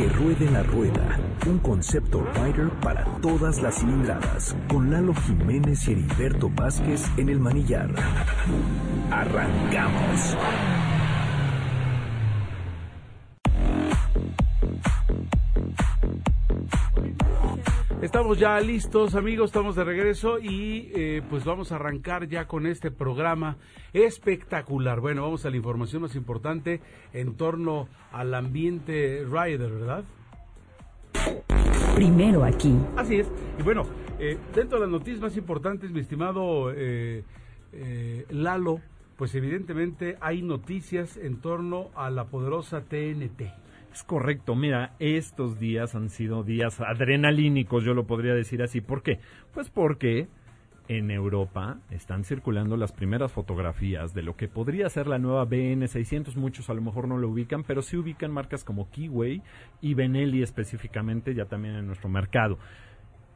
Que ruede la rueda, un concepto rider para todas las cilindradas, con Lalo Jiménez y Heriberto Vázquez en el manillar. Arrancamos. Estamos ya listos, amigos, estamos de regreso y eh, pues vamos a arrancar ya con este programa espectacular. Bueno, vamos a la información más importante en torno al ambiente rider, ¿verdad? Primero aquí. Así es. Y bueno, eh, dentro de las noticias más importantes, mi estimado eh, Lalo, pues evidentemente hay noticias en torno a la poderosa TNT. Es correcto, mira, estos días han sido días adrenalínicos, yo lo podría decir así. ¿Por qué? Pues porque en Europa están circulando las primeras fotografías de lo que podría ser la nueva BN600. Muchos a lo mejor no lo ubican, pero sí ubican marcas como Keyway y Benelli específicamente ya también en nuestro mercado.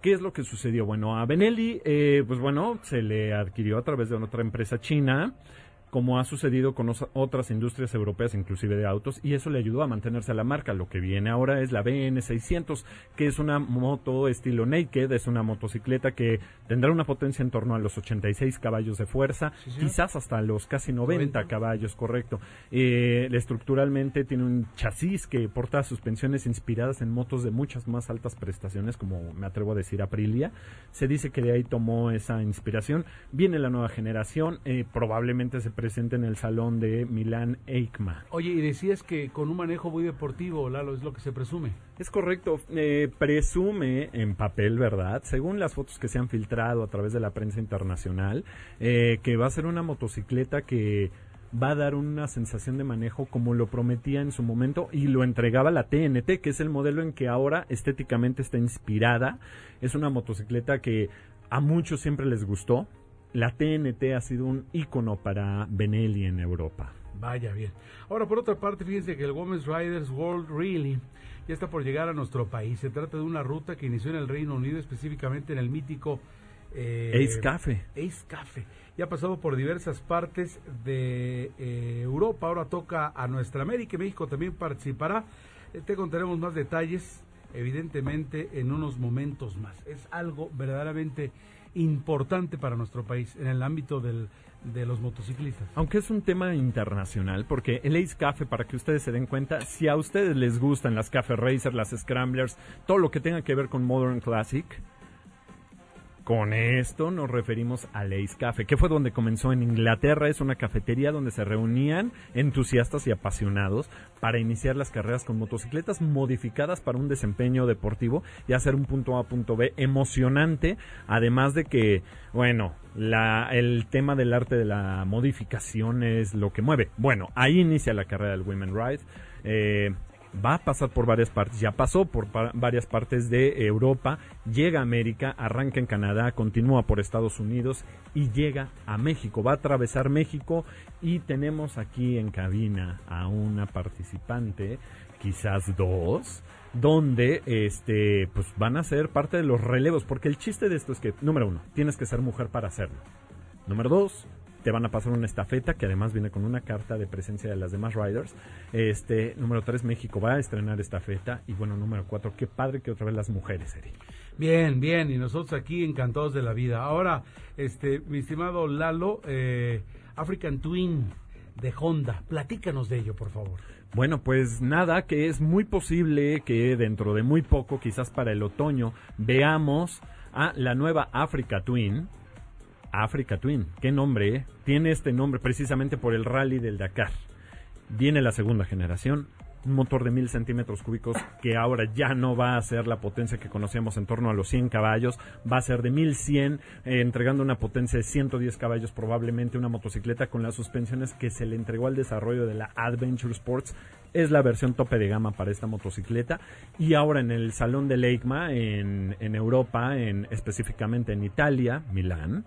¿Qué es lo que sucedió? Bueno, a Benelli, eh, pues bueno, se le adquirió a través de otra empresa china como ha sucedido con otras industrias europeas, inclusive de autos, y eso le ayudó a mantenerse a la marca. Lo que viene ahora es la BN600, que es una moto estilo naked, es una motocicleta que tendrá una potencia en torno a los 86 caballos de fuerza, quizás hasta los casi 90, caballos, correcto. Eh, estructuralmente tiene un chasis que porta suspensiones inspiradas en motos de muchas más altas prestaciones, como me atrevo a decir Aprilia. Se dice que de ahí tomó esa inspiración. Viene la nueva generación, eh, probablemente se presente en el salón de Milán EICMA. Oye, y decías que con un manejo muy deportivo, Lalo, es lo que se presume. Es correcto, eh, presume en papel, ¿verdad? Según las fotos que se han filtrado a través de la prensa internacional, eh, que va a ser una motocicleta que va a dar una sensación de manejo como lo prometía en su momento y lo entregaba la TNT, que es el modelo en que ahora estéticamente está inspirada. Es una motocicleta que a muchos siempre les gustó, la TNT ha sido un ícono para Benelli en Europa. Vaya bien. Ahora, por otra parte, fíjense que el Women's Riders World Rally ya está por llegar a nuestro país. Se trata de una ruta que inició en el Reino Unido, específicamente en el mítico eh, Ace Cafe. Ace Cafe. Y ha pasado por diversas partes de eh, Europa. Ahora toca a nuestra América y México también participará. Eh, te contaremos más detalles, evidentemente, en unos momentos más. Es algo verdaderamente importante para nuestro país en el ámbito del, de los motociclistas. Aunque es un tema internacional, porque el Ace Cafe, para que ustedes se den cuenta, si a ustedes les gustan las Cafe Racers, las Scramblers, todo lo que tenga que ver con Modern Classic, con esto nos referimos a Ace Cafe, que fue donde comenzó en Inglaterra. Es una cafetería donde se reunían entusiastas y apasionados para iniciar las carreras con motocicletas modificadas para un desempeño deportivo y hacer un punto A punto B emocionante. Además de que, bueno, la, el tema del arte de la modificación es lo que mueve. Bueno, ahí inicia la carrera del Women Ride. Eh, va a pasar por varias partes, ya pasó por varias partes de Europa, llega a América, arranca en Canadá, continúa por Estados Unidos y llega a México, va a atravesar México y tenemos aquí en cabina a una participante, quizás dos, donde este pues van a ser parte de los relevos, porque el chiste de esto es que número uno, tienes que ser mujer para hacerlo. Número dos, te van a pasar una estafeta que además viene con una carta de presencia de las demás riders. Este, número 3, México va a estrenar estafeta. Y bueno, número 4, qué padre que otra vez las mujeres, Eri. Bien, bien, y nosotros aquí encantados de la vida. Ahora, este, mi estimado Lalo, eh, African Twin de Honda, platícanos de ello, por favor. Bueno, pues nada, que es muy posible que dentro de muy poco, quizás para el otoño, veamos a la nueva Africa Twin, Africa Twin. ¿Qué nombre? Eh? Tiene este nombre precisamente por el rally del Dakar. Viene la segunda generación, un motor de mil centímetros cúbicos que ahora ya no va a ser la potencia que conocíamos en torno a los 100 caballos, va a ser de 1100, eh, entregando una potencia de 110 caballos, probablemente una motocicleta con las suspensiones que se le entregó al desarrollo de la Adventure Sports. Es la versión tope de gama para esta motocicleta. Y ahora en el Salón de Leigma, en, en Europa, en, específicamente en Italia, Milán,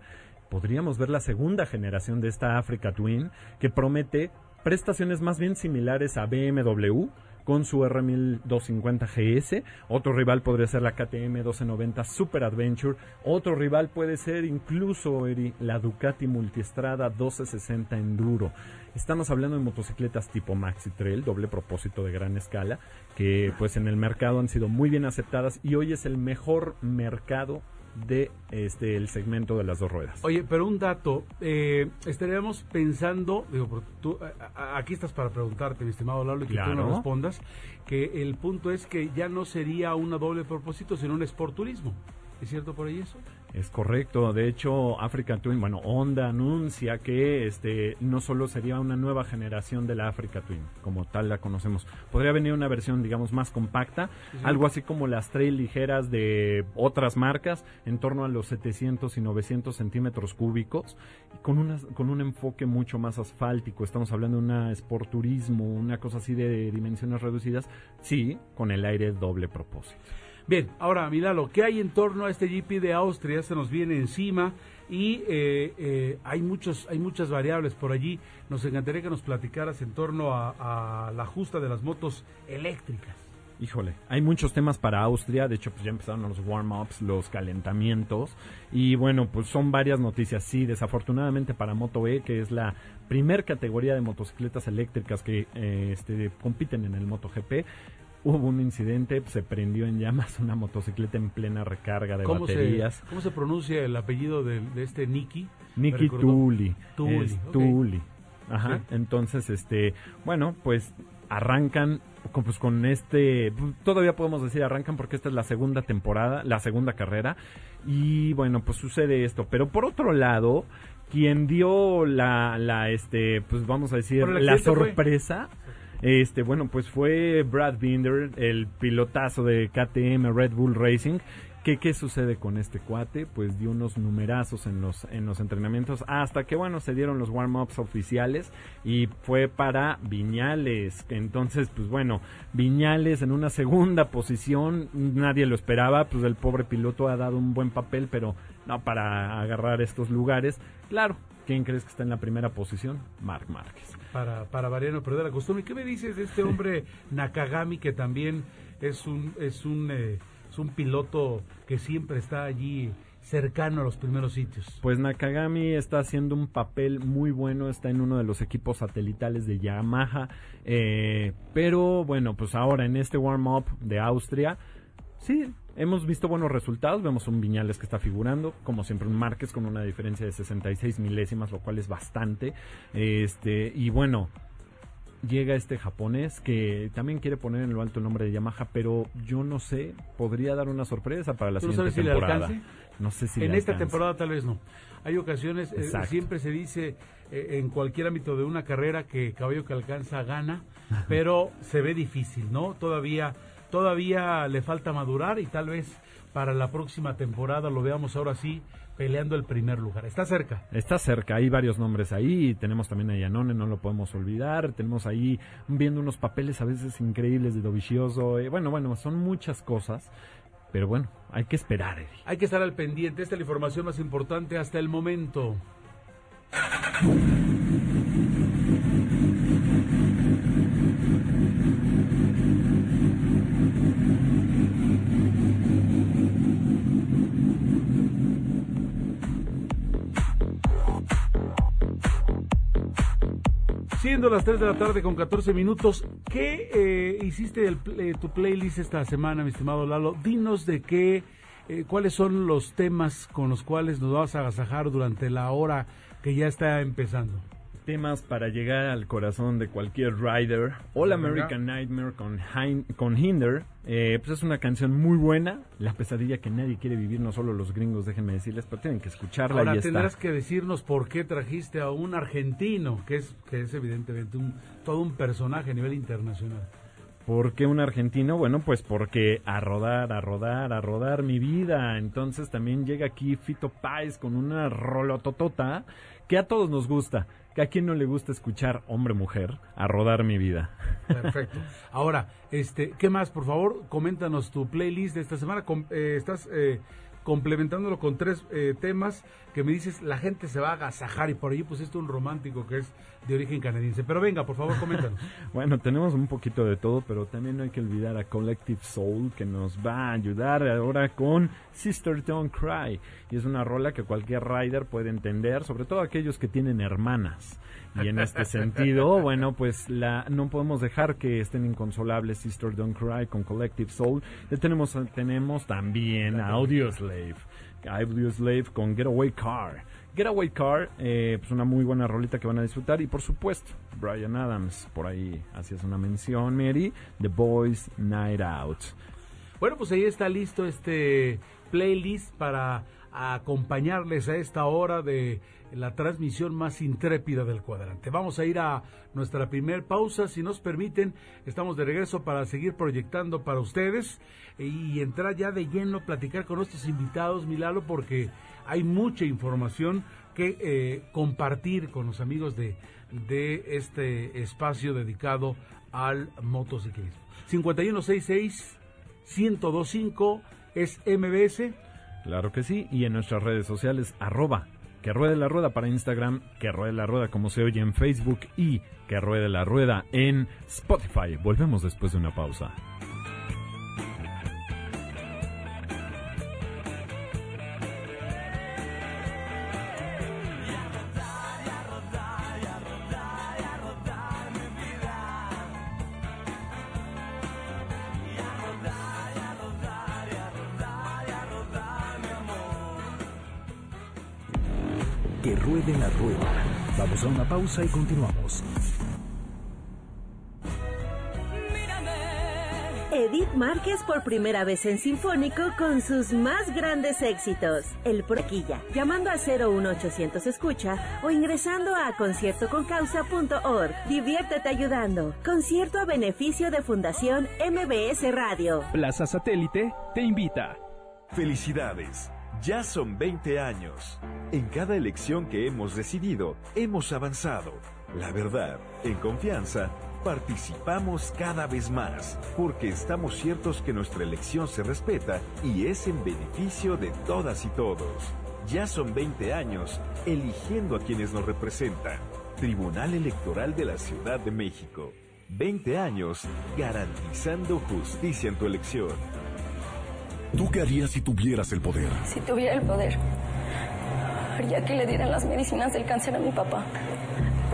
podríamos ver la segunda generación de esta Africa Twin que promete prestaciones más bien similares a BMW, con su R1250 GS. Otro rival podría ser la KTM 1290 Super Adventure. Otro rival puede ser incluso la Ducati Multiestrada 1260 Enduro. Estamos hablando de motocicletas tipo Maxi Trail, doble propósito de gran escala, que pues en el mercado han sido muy bien aceptadas y hoy es el mejor mercado de este el segmento de las dos ruedas. Oye, pero un dato, eh, estaríamos pensando, digo, tú, aquí estás para preguntarte, mi estimado Lalo, y que tú nos respondas, que el punto es que ya no sería una doble propósito, sino un sport turismo. ¿Es cierto por ahí eso? Es correcto. De hecho, Africa Twin, bueno, Honda anuncia que este no solo sería una nueva generación de la Africa Twin, como tal la conocemos. Podría venir una versión, digamos, más compacta, algo así como las trail ligeras de otras marcas, en torno a los 700 y 900 centímetros cúbicos, con, una, con un enfoque mucho más asfáltico. Estamos hablando de una sporturismo, una cosa así de dimensiones reducidas, sí, con el aire doble propósito. Bien, ahora mira lo que hay en torno a este GP de Austria se nos viene encima y eh, eh, hay muchos hay muchas variables por allí. Nos encantaría que nos platicaras en torno a, la justa de las motos eléctricas. Híjole, hay muchos temas para Austria, de hecho pues ya empezaron los warm-ups, los calentamientos y bueno, pues son varias noticias. Sí, desafortunadamente para Moto E, que es la primer categoría de motocicletas eléctricas que eh, este, compiten en el MotoGP, hubo un incidente, se prendió en llamas una motocicleta en plena recarga de baterías. ¿Cómo se pronuncia el apellido de, este Nicky? Nicky Tuli. Tuli. Ajá. Entonces, este, bueno, pues arrancan con, pues con este, todavía podemos decir arrancan porque esta es la segunda temporada, la segunda carrera y bueno, pues sucede esto, pero por otro lado, quien dio la, la este, pues vamos a decir, la sorpresa este, bueno, pues fue Brad Binder, el pilotazo de KTM Red Bull Racing. ¿Qué, ¿Qué sucede con este cuate? Pues dio unos numerazos en los, en los entrenamientos hasta que, bueno, se dieron los warm-ups oficiales y fue para Viñales. Entonces, pues bueno, Viñales en una segunda posición, nadie lo esperaba, pues el pobre piloto ha dado un buen papel, pero no para agarrar estos lugares. Claro, ¿quién crees que está en la primera posición? Marc Márquez para, para variar no perder la costumbre. ¿Qué me dices de este hombre Nakagami que también es un, es un, eh, es un piloto que siempre está allí cercano a los primeros sitios. Pues Nakagami está haciendo un papel muy bueno, está en uno de los equipos satelitales de Yamaha, eh, pero bueno, pues ahora en este warm-up de Austria, sí, Hemos visto buenos resultados, vemos un Viñales que está figurando, como siempre un Márquez con una diferencia de 66 milésimas, lo cual es bastante. Este, y bueno, llega este japonés que también quiere poner en lo alto el nombre de Yamaha, pero yo no sé, podría dar una sorpresa para la siguiente temporada. no sé si en esta temporada tal vez no. Hay ocasiones, eh, siempre se dice eh, en cualquier ámbito de una carrera que caballo que alcanza gana, pero se ve difícil, ¿no? Todavía todavía le falta madurar y tal vez para la próxima temporada lo veamos ahora sí peleando el primer lugar. Está cerca. Está cerca, hay varios nombres ahí, tenemos también a Yanone, no lo podemos olvidar, tenemos ahí viendo unos papeles a veces increíbles de Dovicioso, eh, bueno, bueno, son muchas cosas, pero bueno, hay que esperar. Hay que estar al pendiente, esta es la información más importante hasta el momento. Siendo las 3 de la tarde con 14 minutos, ¿qué eh, hiciste el, eh, tu playlist esta semana, mi estimado Lalo? Dinos de qué, eh, cuáles son los temas con los cuales nos vas a agasajar durante la hora que ya está empezando temas para llegar al corazón de cualquier rider. All American Nightmare con, con Hinder. Eh, pues es una canción muy buena. La pesadilla que nadie quiere vivir, no solo los gringos, déjenme decirles, pero tienen que escucharla. Ahora tendrás que decirnos por qué trajiste a un argentino, que es, que es evidentemente un, todo un personaje a nivel internacional. ¿Por qué un argentino? Bueno, pues porque a rodar, a rodar, a rodar mi vida. Entonces también llega aquí Fito Páez con una rolototota que a todos nos gusta que a quien no le gusta escuchar hombre-mujer a rodar mi vida. Perfecto. Ahora, este, ¿qué más? Por favor, coméntanos tu playlist de esta semana. Eh, ¿Estás eh, complementándolo con tres eh, temas que me dices, la gente se va a agasajar y por ahí pusiste un romántico que es de origen canadiense. Pero venga, por favor, coméntanos. bueno, tenemos un poquito de todo, pero también no hay que olvidar a Collective Soul que nos va a ayudar ahora con Sister Don't Cry. Y es una rola que cualquier rider puede entender, sobre todo aquellos que tienen hermanas. Y en este sentido, bueno, pues la no podemos dejar que estén inconsolables Sister Don't Cry con Collective Soul. Ya tenemos, tenemos también Audio Slave. Audio Slave con Getaway Car. Getaway Car, eh, pues una muy buena rolita que van a disfrutar. Y por supuesto, Brian Adams, por ahí hacías una mención, Mary, The Boys Night Out. Bueno, pues ahí está listo este playlist para acompañarles a esta hora de la transmisión más intrépida del cuadrante. Vamos a ir a nuestra primer pausa, si nos permiten, estamos de regreso para seguir proyectando para ustedes y entrar ya de lleno, platicar con nuestros invitados, Milalo, porque hay mucha información que eh, compartir con los amigos de, de este espacio dedicado al motociclismo. 5166 1025 es MBS. Claro que sí, y en nuestras redes sociales, arroba que ruede la rueda para Instagram, que ruede la rueda como se oye en Facebook y que ruede la rueda en Spotify. Volvemos después de una pausa. Pausa y continuamos. Edith Márquez por primera vez en Sinfónico con sus más grandes éxitos. El Proquilla, llamando a 01800 Escucha o ingresando a conciertoconcausa.org. Diviértete ayudando. Concierto a beneficio de Fundación MBS Radio. Plaza Satélite te invita. Felicidades. Ya son 20 años. En cada elección que hemos decidido, hemos avanzado. La verdad, en confianza, participamos cada vez más, porque estamos ciertos que nuestra elección se respeta y es en beneficio de todas y todos. Ya son 20 años eligiendo a quienes nos representan. Tribunal Electoral de la Ciudad de México. 20 años garantizando justicia en tu elección. ¿Tú qué harías si tuvieras el poder? Si tuviera el poder, haría que le dieran las medicinas del cáncer a mi papá.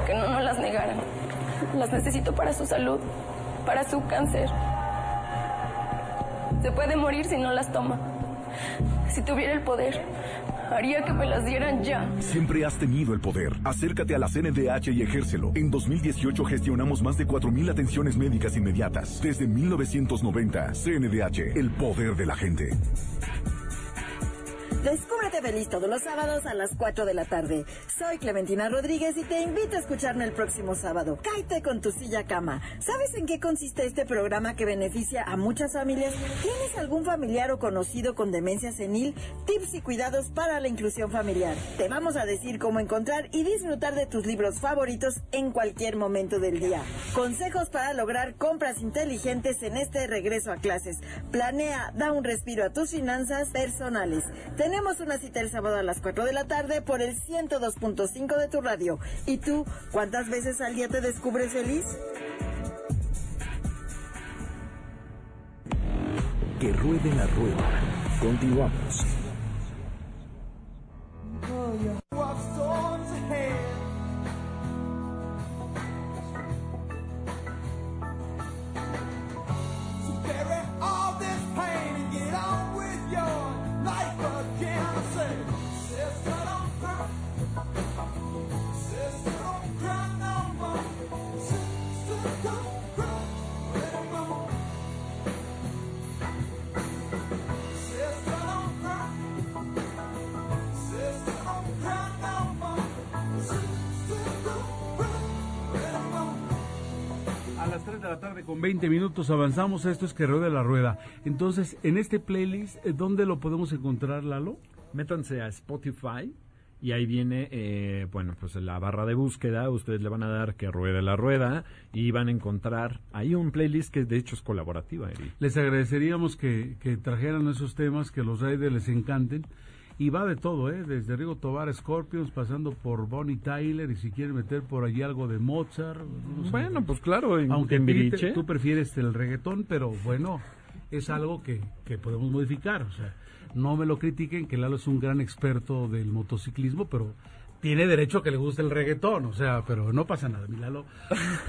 Que no nos las negaran. Las necesito para su salud, para su cáncer. Se puede morir si no las toma. Si tuviera el poder, Haría que me las dieran ya. Siempre has tenido el poder. Acércate a la CNDH y ejércelo. En 2018 gestionamos más de 4.000 atenciones médicas inmediatas. Desde 1990, CNDH, el poder de la gente. Descúbrete feliz todos los sábados a las 4 de la tarde. Soy Clementina Rodríguez y te invito a escucharme el próximo sábado. Cáete con tu silla cama. ¿Sabes en qué consiste este programa que beneficia a muchas familias? ¿Tienes algún familiar o conocido con demencia senil? Tips y cuidados para la inclusión familiar. Te vamos a decir cómo encontrar y disfrutar de tus libros favoritos en cualquier momento del día. Consejos para lograr compras inteligentes en este regreso a clases. Planea, da un respiro a tus finanzas personales. Tenemos una cita el sábado a las 4 de la tarde por el 102.5 de tu radio. ¿Y tú, cuántas veces al día te descubres feliz? Que ruede la rueda. Continuamos. Minutos avanzamos. Esto es que rueda la rueda. Entonces, en este playlist, ¿dónde lo podemos encontrar, Lalo? Métanse a Spotify y ahí viene, eh, bueno, pues la barra de búsqueda, ustedes le van a dar que ruede la rueda y van a encontrar ahí un playlist que de hecho es colaborativa, Eri. Les agradeceríamos que, que trajeran esos temas, que los riders les encanten. Y va de todo, ¿eh? Desde Rigo Tobar, Scorpions, pasando por Bonnie Tyler, y si quieren meter por allí algo de Mozart. no sé. Bueno, pues claro, en Aunque Timbiriche. te- tú prefieres el reggaetón, pero bueno, es algo que, que podemos modificar. O sea, no me lo critiquen, que Lalo es un gran experto del motociclismo, pero tiene derecho a que le guste el reggaetón. O sea, pero no pasa nada, mi Lalo.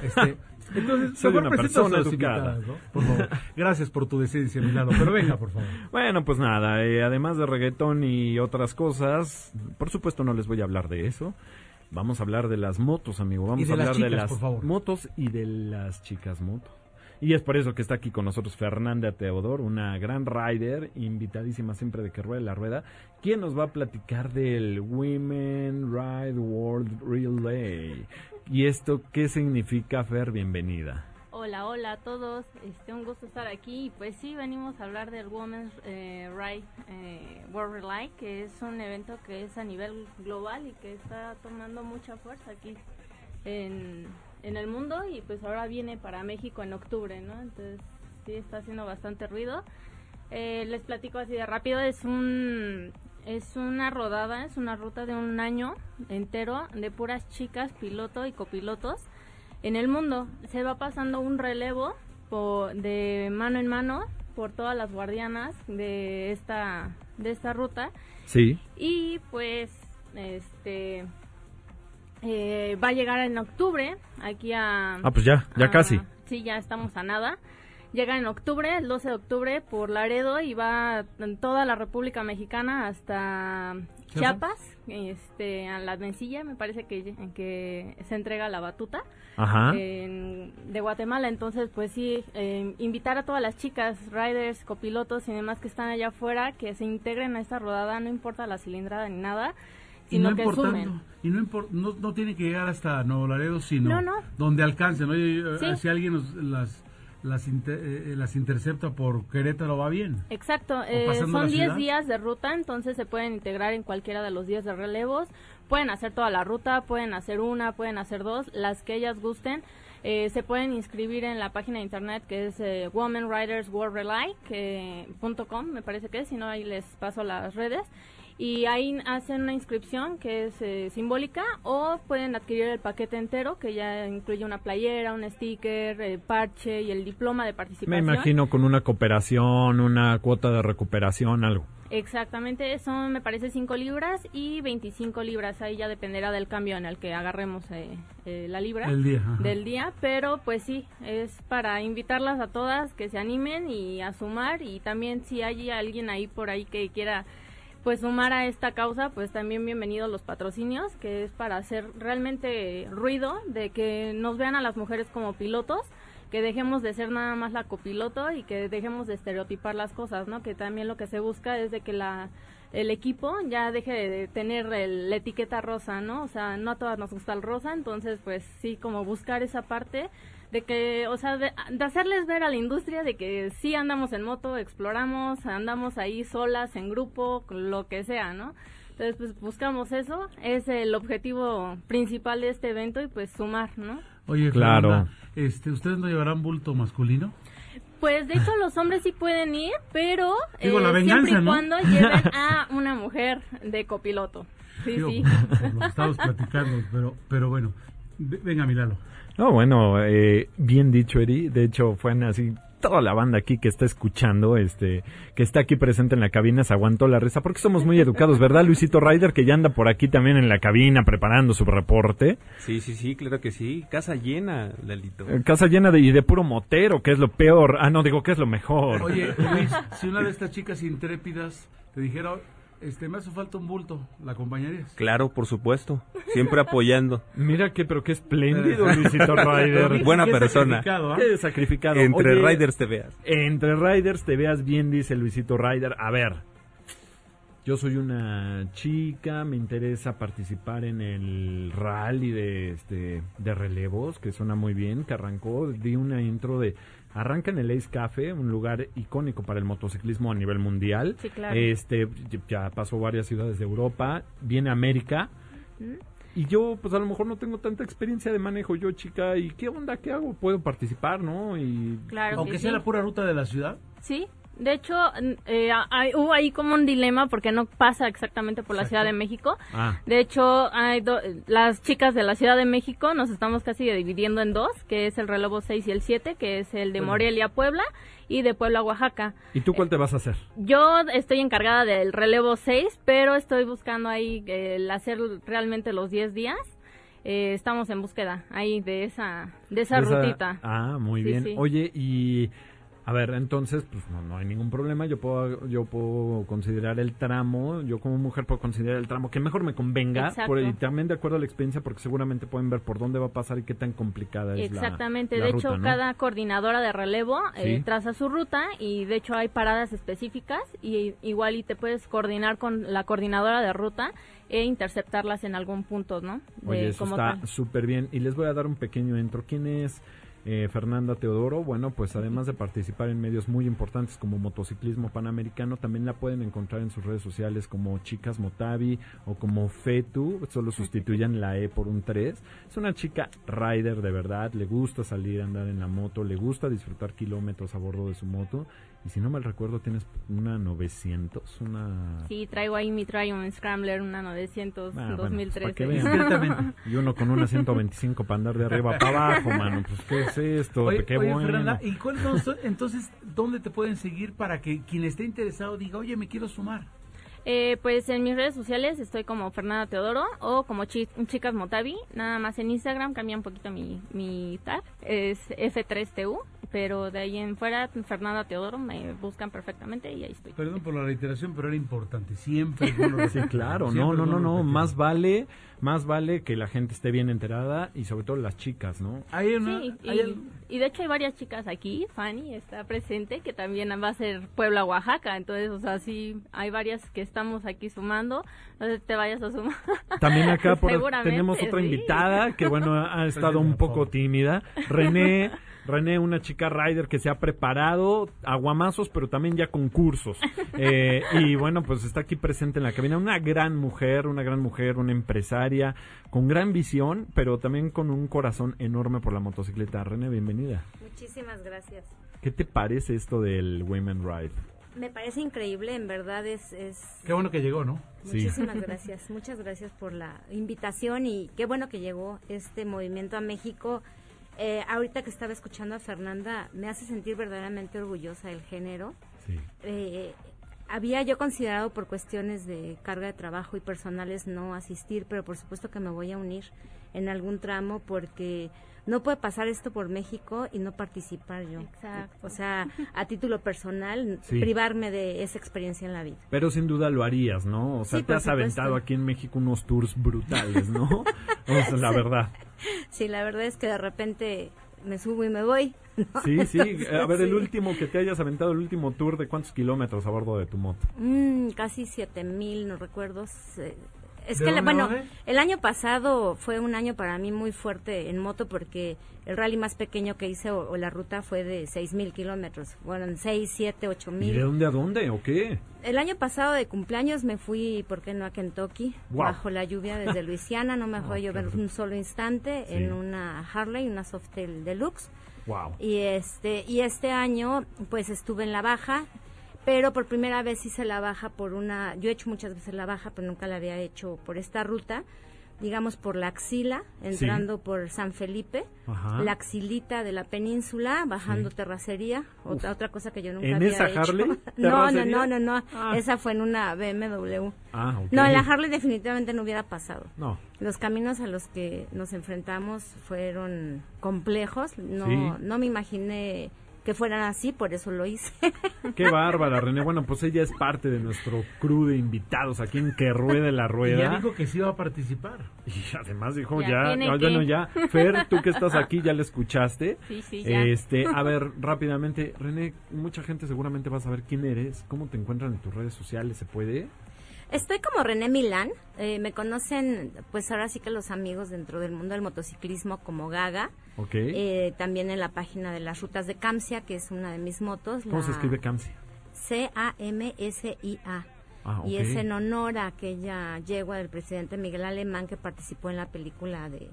Este, entonces, Soy una persona educada. ¿no? Por favor. Gracias por tu decencia, mi Lalo. Pero venga, por favor. Bueno, pues nada, eh, además de reggaetón y otras cosas, por supuesto no les voy a hablar de eso. Vamos a hablar de las motos, amigo. Vamos a las hablar de las motos y de las chicas moto. Y es por eso que está aquí con nosotros Fernanda Teodor, una gran rider, invitadísima siempre de que ruede la rueda, quien nos va a platicar del Women Ride World Relay. ¿Y esto qué significa, Fer? Bienvenida. Hola, hola a todos. Este, un gusto estar aquí. Pues sí, venimos a hablar del Women's eh, Ride eh, World Relay, que es un evento que es a nivel global y que está tomando mucha fuerza aquí en, en el mundo y pues ahora viene para México en octubre, ¿no? Entonces sí está haciendo bastante ruido. Eh, les platico así de rápido, es un es una rodada, es una ruta de un año entero de puras chicas, piloto y copilotos en el mundo. Se va pasando un relevo po- de mano en mano por todas las guardianas de esta de esta ruta Sí. y pues este eh, va a llegar en octubre aquí a Ah, pues ya, ya a- casi. sí ya estamos a nada llega en octubre el 12 de octubre por Laredo y va en toda la República Mexicana hasta Chiapas. Este a la Mencilla me parece que que se entrega la batuta Ajá. en- de Guatemala. Entonces, pues sí, eh, invitar a todas las chicas, riders, copilotos y demás que están allá afuera, que se integren a esta rodada, no importa la cilindrada ni nada, sino no que sumen. y no, impor- no, no tiene que llegar hasta Nuevo Laredo, sino No, no. donde eh, Sí. si alguien nos- las, las, inter- eh, las intercepta por Querétaro, va bien. Exacto, eh, son 10 ciudad. días de ruta, entonces se pueden integrar en cualquiera de los días de relevos. Pueden hacer toda la ruta, pueden hacer una, pueden hacer dos, las que ellas gusten. Eh, se pueden inscribir en la página de internet que es eh, .com, me parece que es, si no ahí les paso las redes. Y ahí hacen una inscripción que es eh, simbólica o pueden adquirir el paquete entero que ya incluye una playera, un sticker, eh, parche y el diploma de Me participación. imagino con una cooperación, una cuota de recuperación, algo. Exactamente, son me parece 5 libras y 25 libras, ahí ya dependerá del cambio en el que agarremos eh, eh, la libra El día, del día, pero pues sí, es para invitarlas a todas que se animen y a sumar y también si hay alguien ahí por ahí que quiera pues sumar a esta causa, pues también bienvenidos los patrocinios, que es para hacer realmente ruido, de que nos vean a las mujeres como pilotos, que dejemos de ser nada más la copiloto y que dejemos de estereotipar las cosas, ¿no? Que también lo que se busca es de que la el equipo ya deje de tener el- la etiqueta rosa, ¿no? O sea, no a todas nos gusta el rosa, entonces pues sí, como buscar esa parte de que, o sea, de, de hacerles ver a la industria de que sí andamos en moto, exploramos, andamos ahí solas, en grupo, lo que sea, ¿no? Entonces, pues buscamos eso, es el objetivo principal de este evento y pues sumar, ¿no? Oye, Claro. Fernanda, este, ¿ustedes no llevarán bulto masculino? Pues de hecho los hombres sí pueden ir, pero Digo, eh, la venganza, siempre y ¿no? cuando lleven a una mujer de copiloto. Sí, Digo, sí. lo platicando, pero, pero bueno. Ve- Venga, Milalo. No, bueno, eh, bien dicho, Eri. De hecho, fue así toda la banda aquí que está escuchando, este, que está aquí presente en la cabina, se aguantó la risa, porque somos muy educados, ¿verdad, Luisito Ryder, que ya anda por aquí también en la cabina preparando su reporte? Sí, sí, sí, claro que sí. Casa llena, Lalito. Eh, Casa llena de, y de puro motero, que es lo peor. Ah, no, digo que es lo mejor. Oye, Luis, si una de estas chicas intrépidas te dijera, este, me hace falta un bulto, ¿la acompañarías? Claro, por supuesto. Siempre apoyando. Mira que, pero qué espléndido, Luisito Ryder. Buena Qué persona. sacrificado, ¿ah? Qué sacrificado. Entre Oye, riders te veas. Entre Riders te veas bien, dice Luisito Ryder. A ver, yo soy una chica, me interesa participar en el rally de este de relevos, que suena muy bien, que arrancó, di una intro de arranca en el Ace Cafe, un lugar icónico para el motociclismo a nivel mundial. Sí, claro. Este ya pasó varias ciudades de Europa, viene a América. Y yo, pues a lo mejor no tengo tanta experiencia de manejo, yo chica, ¿y qué onda? ¿Qué hago? ¿Puedo participar, no? Y Claro Aunque que sea sí. la pura ruta de la ciudad. Sí, de hecho, eh, hay- hubo ahí como un dilema porque no pasa exactamente por la Exacto. Ciudad de México. Ah. De hecho, hay do- las chicas de la Ciudad de México nos estamos casi dividiendo en dos, que es el relevo 6 y el 7, que es el de. Morelia, Puebla, y de Puebla, Oaxaca. ¿Y tú cuál te vas a hacer? Yo estoy encargada del relevo 6, pero estoy buscando ahí eh, el hacer realmente los 10 días. Eh, estamos en búsqueda ahí de esa, de esa Esa- rutita. Ah, muy Sí, bien. sí. Oye, y a ver, entonces, pues no, no hay ningún problema. Yo puedo, yo puedo considerar el tramo, yo como mujer puedo considerar el tramo que mejor me convenga. Exacto. por- y también de acuerdo a la experiencia, porque seguramente pueden ver por dónde va a pasar y qué tan complicada es la- Exactamente, la de ruta, hecho ¿no? cada coordinadora de relevo eh, traza su ruta y de hecho hay paradas específicas y igual y te puedes coordinar con la coordinadora de ruta e interceptarlas en algún punto, ¿no? De- Oye, eso como está súper bien. Y les voy a dar un pequeño intro. ¿Quién es eh, Fernanda Teodoro? Bueno, pues además de participar en medios muy importantes como Motociclismo Panamericano, también la pueden encontrar en sus redes sociales como Chicas Motavi o como Fetu. Solo sustituyan la E por un 3. Es una chica rider de verdad. Le gusta salir a andar en la moto. Le gusta disfrutar kilómetros a bordo de su moto. Y si no mal recuerdo, tienes una 900, una... Sí, traigo ahí mi Triumph Scrambler, una 900 Ah, bueno, pues, 2013. para que vean. Y uno con una 125 para andar de arriba para abajo, mano. Pues, ¿qué es esto? Oye, qué oye, bueno. Fernanda, ¿y cuáles son- entonces dónde te pueden seguir para que quien esté interesado diga, oye, me quiero sumar? Eh, pues en mis redes sociales estoy como Fernanda Teodoro o como Chi- Chicas Motavi. Nada más en Instagram cambia un poquito mi, mi tag. Es F3TU. Pero de ahí en fuera, Fernanda Teodoro, me buscan perfectamente y ahí estoy. Perdón por la reiteración, pero era importante. Siempre bueno Sí, claro, siempre no, no, no, no, más vale, más vale que la gente esté bien enterada y sobre todo las chicas, ¿no? Hay una, Sí, hay y, al- y de hecho hay varias chicas aquí, Fanny está presente, que también va a ser Puebla, Oaxaca, entonces, o sea, sí, hay varias que estamos aquí sumando, no sé si te vayas a sumar. También acá por- tenemos otra sí. invitada que bueno ha estado un poco tímida, René, René, una chica rider que se ha preparado, aguamazos, pero también ya concursos. Eh, y bueno, pues está aquí presente en la cabina, una gran mujer, una gran mujer, una empresaria, con gran visión, pero también con un corazón enorme por la motocicleta. René, bienvenida. Muchísimas gracias. ¿Qué te parece esto del Women Ride? Me parece increíble, en verdad es... es... Qué bueno que llegó, ¿no? Sí. Muchísimas gracias, muchas gracias por la invitación y qué bueno que llegó este movimiento a México. Eh, ahorita que estaba escuchando a Fernanda, me hace sentir verdaderamente orgullosa del género. Sí. Eh, había yo considerado por cuestiones de carga de trabajo y personales no asistir, pero por supuesto que me voy a unir en algún tramo porque no puede pasar esto por México y no participar yo. Exacto. O sea, a título personal, Sí. privarme de esa experiencia en la vida. Pero sin duda lo harías, ¿no? O sea, Sí, te has supuesto. aventado aquí en México unos tours brutales, ¿no? O sea, la verdad. Sí, la verdad es que de repente me subo y me voy. ¿no? Sí, sí. Entonces, A ver, el último que te hayas aventado, el último tour de cuántos kilómetros a bordo de tu moto. Mm, casi siete mil, no recuerdo. Es ¿De que, la- bueno, dónde? el año pasado fue un año para mí muy fuerte en moto porque el rally más pequeño que hice o, o la ruta fue de seis mil kilómetros. Fueron seis, siete, ocho ¿Y de dónde a dónde o qué? El año pasado de cumpleaños me fui, ¿por qué no a Kentucky? Bajo la lluvia desde Luisiana, no me dejó Oh, llover un solo instante Sí. en una Harley, una Softail Deluxe. Wow. Y este, y este año, pues estuve en la baja, pero por primera vez hice la baja por una, yo he hecho muchas veces la baja, pero nunca la había hecho por esta ruta, digamos por la axila, entrando por San Felipe, Ajá. la axilita de la península, bajando Sí. terracería, otra otra cosa que yo nunca ¿En había esa hecho. Harley? no, no, no, no, no, Ah. esa fue en una BMW. Ah. No, en la Harley definitivamente no hubiera pasado. No. Los caminos a los que nos enfrentamos fueron complejos. No, Sí. no me imaginé que fueran así, por eso lo hice. Qué bárbara, René. Bueno, pues ella es parte de nuestro crew de invitados aquí en Que Ruede la Y Rueda. ya dijo que sí iba a participar. Y además dijo Ya ya, no, bueno, ya, Fer, tú que estás aquí ya la escuchaste. Sí, sí, ya. Este, a ver, rápidamente, René, mucha gente seguramente va a saber quién eres, cómo te encuentran en tus redes sociales, ¿se puede? Estoy como René Milán. eh, me conocen, pues ahora sí que los amigos dentro del mundo del motociclismo como Gaga. Ok. Eh, también en la página de las rutas de Camsia, que es una de mis motos. ¿Cómo se escribe Camsia? C-A-M-S-I-A. Ah, Y ok. es en honor a aquella yegua del presidente Miguel Alemán que participó en la película de,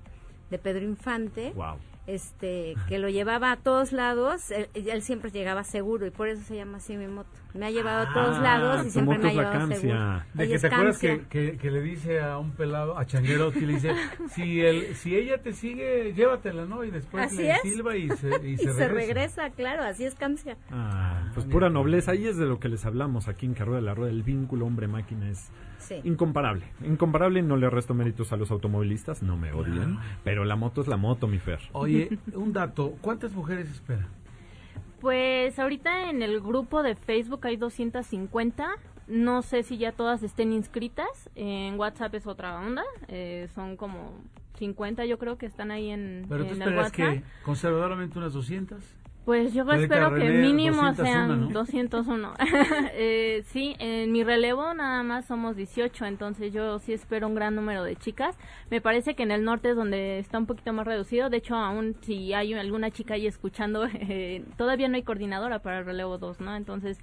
de Pedro Infante. Wow. Este, que lo llevaba a todos lados, él, él siempre llegaba seguro y por eso se llama así mi moto. Me ha llevado a todos Ah, lados y siempre me ha llevado seguro. De que te acuerdas que, que, que le dice a un pelado, a Changuero, que le dice, si, el, si ella te sigue, llévatela, ¿no? Y después Así le es. silba y se, y Y se, regresa. regresa, claro, así es Cancia. Ah, pues pura nobleza. Ahí es de lo que les hablamos aquí en Carrera de la Rueda. El vínculo hombre-máquina es Sí. incomparable. Incomparable, no le resto méritos a los automovilistas, no me odien. Pero la moto es la moto, mi Fer. Oye, un dato, ¿cuántas mujeres espera? Pues ahorita en el grupo de Facebook hay 250. No sé si ya todas estén inscritas. En WhatsApp es otra onda. eh, son como 50 yo creo que están ahí en, Pero tú en el esperas WhatsApp. que conservadoramente unas 200. Pues yo Federica espero que mínimo 201, sean ¿no? 201. eh, sí, en mi relevo nada más somos 18, entonces yo sí espero un gran número de chicas. Me parece que en el norte es donde está un poquito más reducido. De hecho, aún si hay alguna chica ahí escuchando, eh, todavía no hay coordinadora para el relevo 2, ¿no? Entonces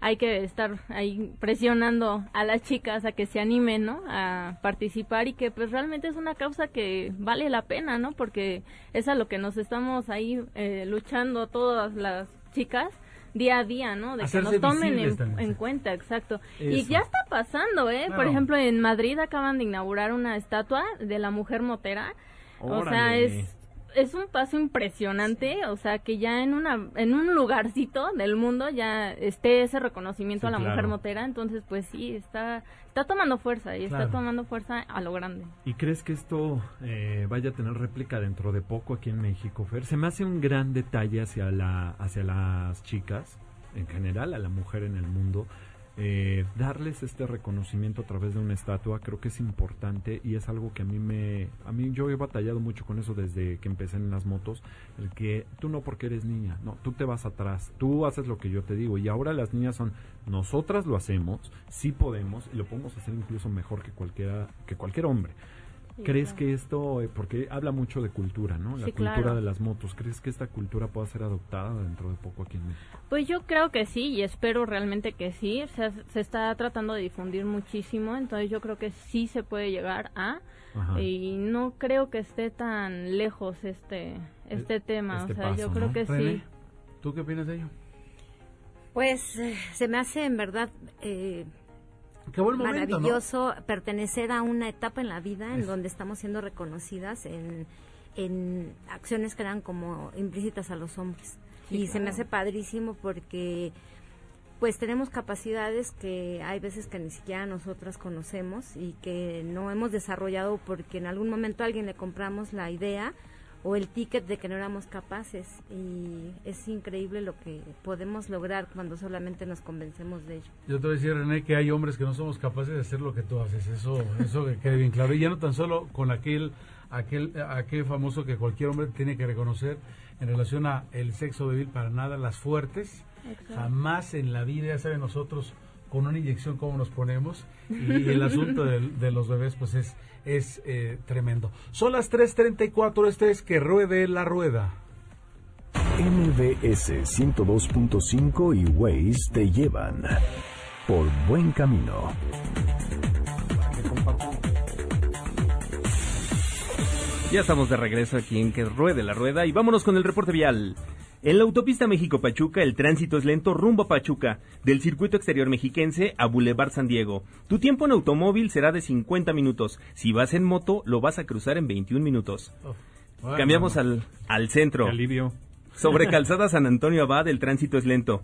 hay que estar ahí presionando a las chicas a que se animen, ¿no? A participar y que pues realmente es una causa que vale la pena, ¿no? Porque es a lo que nos estamos ahí eh, luchando todas las chicas día a día, ¿no? De Hacerse que nos tomen en, en cuenta, exacto. Y ya está pasando, ¿eh? Por ejemplo, en Madrid acaban de inaugurar una estatua de la mujer motera. O sea, Órale. es es un paso impresionante, o sea, que ya en una en un lugarcito del mundo ya esté ese reconocimiento Sí, a la claro. mujer motera, entonces pues sí, está está tomando fuerza y Claro. está tomando fuerza a lo grande. ¿Y crees que esto eh, vaya a tener réplica dentro de poco aquí en México, Fer? Se me hace un gran detalle hacia, la, hacia las chicas, en general, a la mujer en el mundo. Eh, darles este reconocimiento a través de una estatua creo que es importante y es algo que a mí me a mí yo he batallado mucho con eso desde que empecé en las motos el que tú no porque eres niña no tú te vas atrás tú haces lo que yo te digo y ahora las niñas son nosotras lo hacemos sí podemos y lo podemos hacer incluso mejor que cualquiera que cualquier hombre ¿Crees que esto, eh, porque habla mucho de cultura, ¿no? La Sí, cultura claro. de las motos, ¿crees que esta cultura pueda ser adoptada dentro de poco aquí en México? Pues yo creo que sí y espero realmente que sí. O sea, se está tratando de difundir muchísimo, entonces yo creo que sí se puede llegar a Ajá. y no creo que esté tan lejos este este tema. este o sea, yo creo ¿no? que René, sí. ¿Tú qué opinas de ello? Pues eh, se me hace en verdad eh, Qué buen momento, ¿no? maravilloso pertenecer a una etapa en la vida en Es- donde estamos siendo reconocidas en, en acciones que eran como implícitas a los hombres. Sí, y se me hace padrísimo porque pues tenemos capacidades que hay veces que ni siquiera nosotras conocemos y que no hemos desarrollado porque en algún momento a alguien le compramos la idea o el ticket de que no éramos capaces y es increíble lo que podemos lograr cuando solamente nos convencemos de ello. Yo te voy a decir, René, que hay hombres que no somos capaces de hacer lo que tú haces. Eso, eso que quede bien claro. Y ya no tan solo con aquel, aquel, aquel famoso que cualquier hombre tiene que reconocer en relación a el sexo débil para nada, las fuertes. Exacto. Jamás en la vida, ya saben nosotros con una inyección cómo nos ponemos. Y el asunto de, los bebés, pues es, es eh, tremendo. Son las 3.34, este es que ruede la rueda. MBS 102.5 y Waze te llevan por buen camino. Ya estamos de regreso aquí en Que Ruede la Rueda y vámonos con el reporte vial. En la autopista México-Pachuca, el tránsito es lento rumbo a Pachuca, del circuito exterior mexiquense a Boulevard San Diego. Tu tiempo en automóvil será de 50 minutos. Si vas en moto, lo vas a cruzar en 21 minutos. Bueno, Cambiamos al, al centro. Qué alivio. Sobre Calzada San Antonio Abad, el tránsito es lento.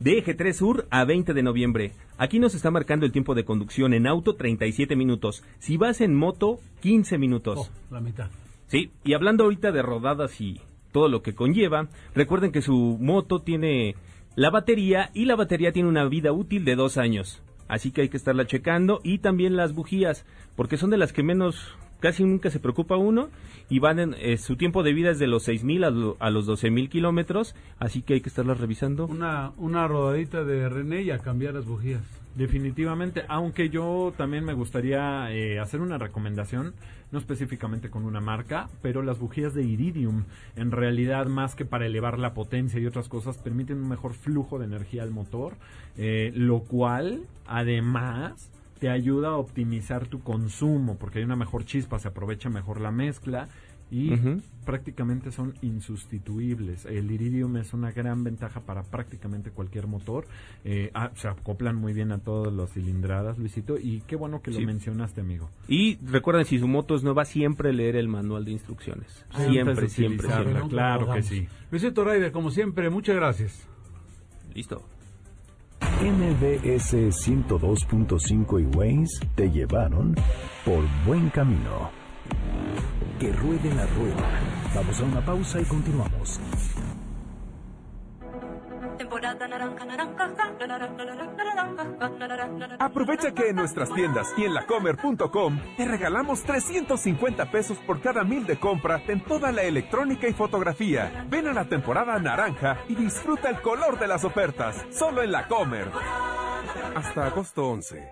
De Eje 3 Sur a 20 de noviembre. Aquí nos está marcando el tiempo de conducción en auto 37 minutos. Si vas en moto, 15 minutos. Oh, la mitad. Sí, y hablando ahorita de rodadas y todo lo que conlleva, recuerden que su moto tiene la batería y la batería tiene una vida útil de dos años. Así que hay que estarla checando y también las bujías, porque son de las que menos, casi nunca se preocupa uno y van en, eh, su tiempo de vida es de los 6.000 a, lo- a los 12.000 kilómetros, así que hay que estarlas revisando. Una, una rodadita de René y a cambiar las bujías. Definitivamente, aunque yo también me gustaría eh, hacer una recomendación, no específicamente con una marca, pero las bujías de iridium, en realidad más que para elevar la potencia y otras cosas, permiten un mejor flujo de energía al motor, eh, lo cual además te ayuda a optimizar tu consumo, porque hay una mejor chispa, se aprovecha mejor la mezcla y prácticamente son insustituibles. El iridium es una gran ventaja para prácticamente cualquier motor. Eh, ah, se acoplan muy bien a todas las cilindradas, Luisito, y qué bueno que lo mencionaste, amigo. Y recuerden, si su moto es nueva, siempre leer el manual de instrucciones. Antes Siempre, siempre, siempre. claro que sí. Luisito Raider, como siempre, muchas gracias. Listo. MBS 102.5 y Waze te llevaron por buen camino. Que ruede la rueda. Vamos a una pausa y continuamos. Aprovecha que en nuestras tiendas y en lacomer.com te regalamos 350 pesos por cada mil de compra en toda la electrónica y fotografía. Ven a la temporada naranja y disfruta el color de las ofertas, solo en la Comer. Hasta agosto 11.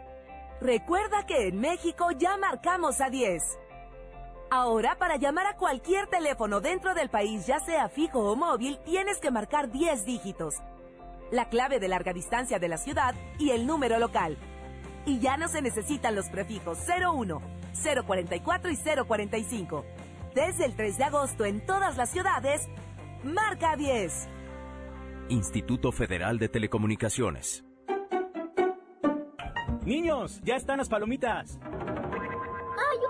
Recuerda que en México ya marcamos a 10. Ahora, para llamar a cualquier teléfono dentro del país, ya sea fijo o móvil, tienes que marcar 10 dígitos. La clave de larga distancia de la ciudad y el número local. Y ya no se necesitan los prefijos 01, 044 y 045. Desde el 3 de agosto en todas las ciudades, marca 10. Instituto Federal de Telecomunicaciones. Niños, ya están las palomitas.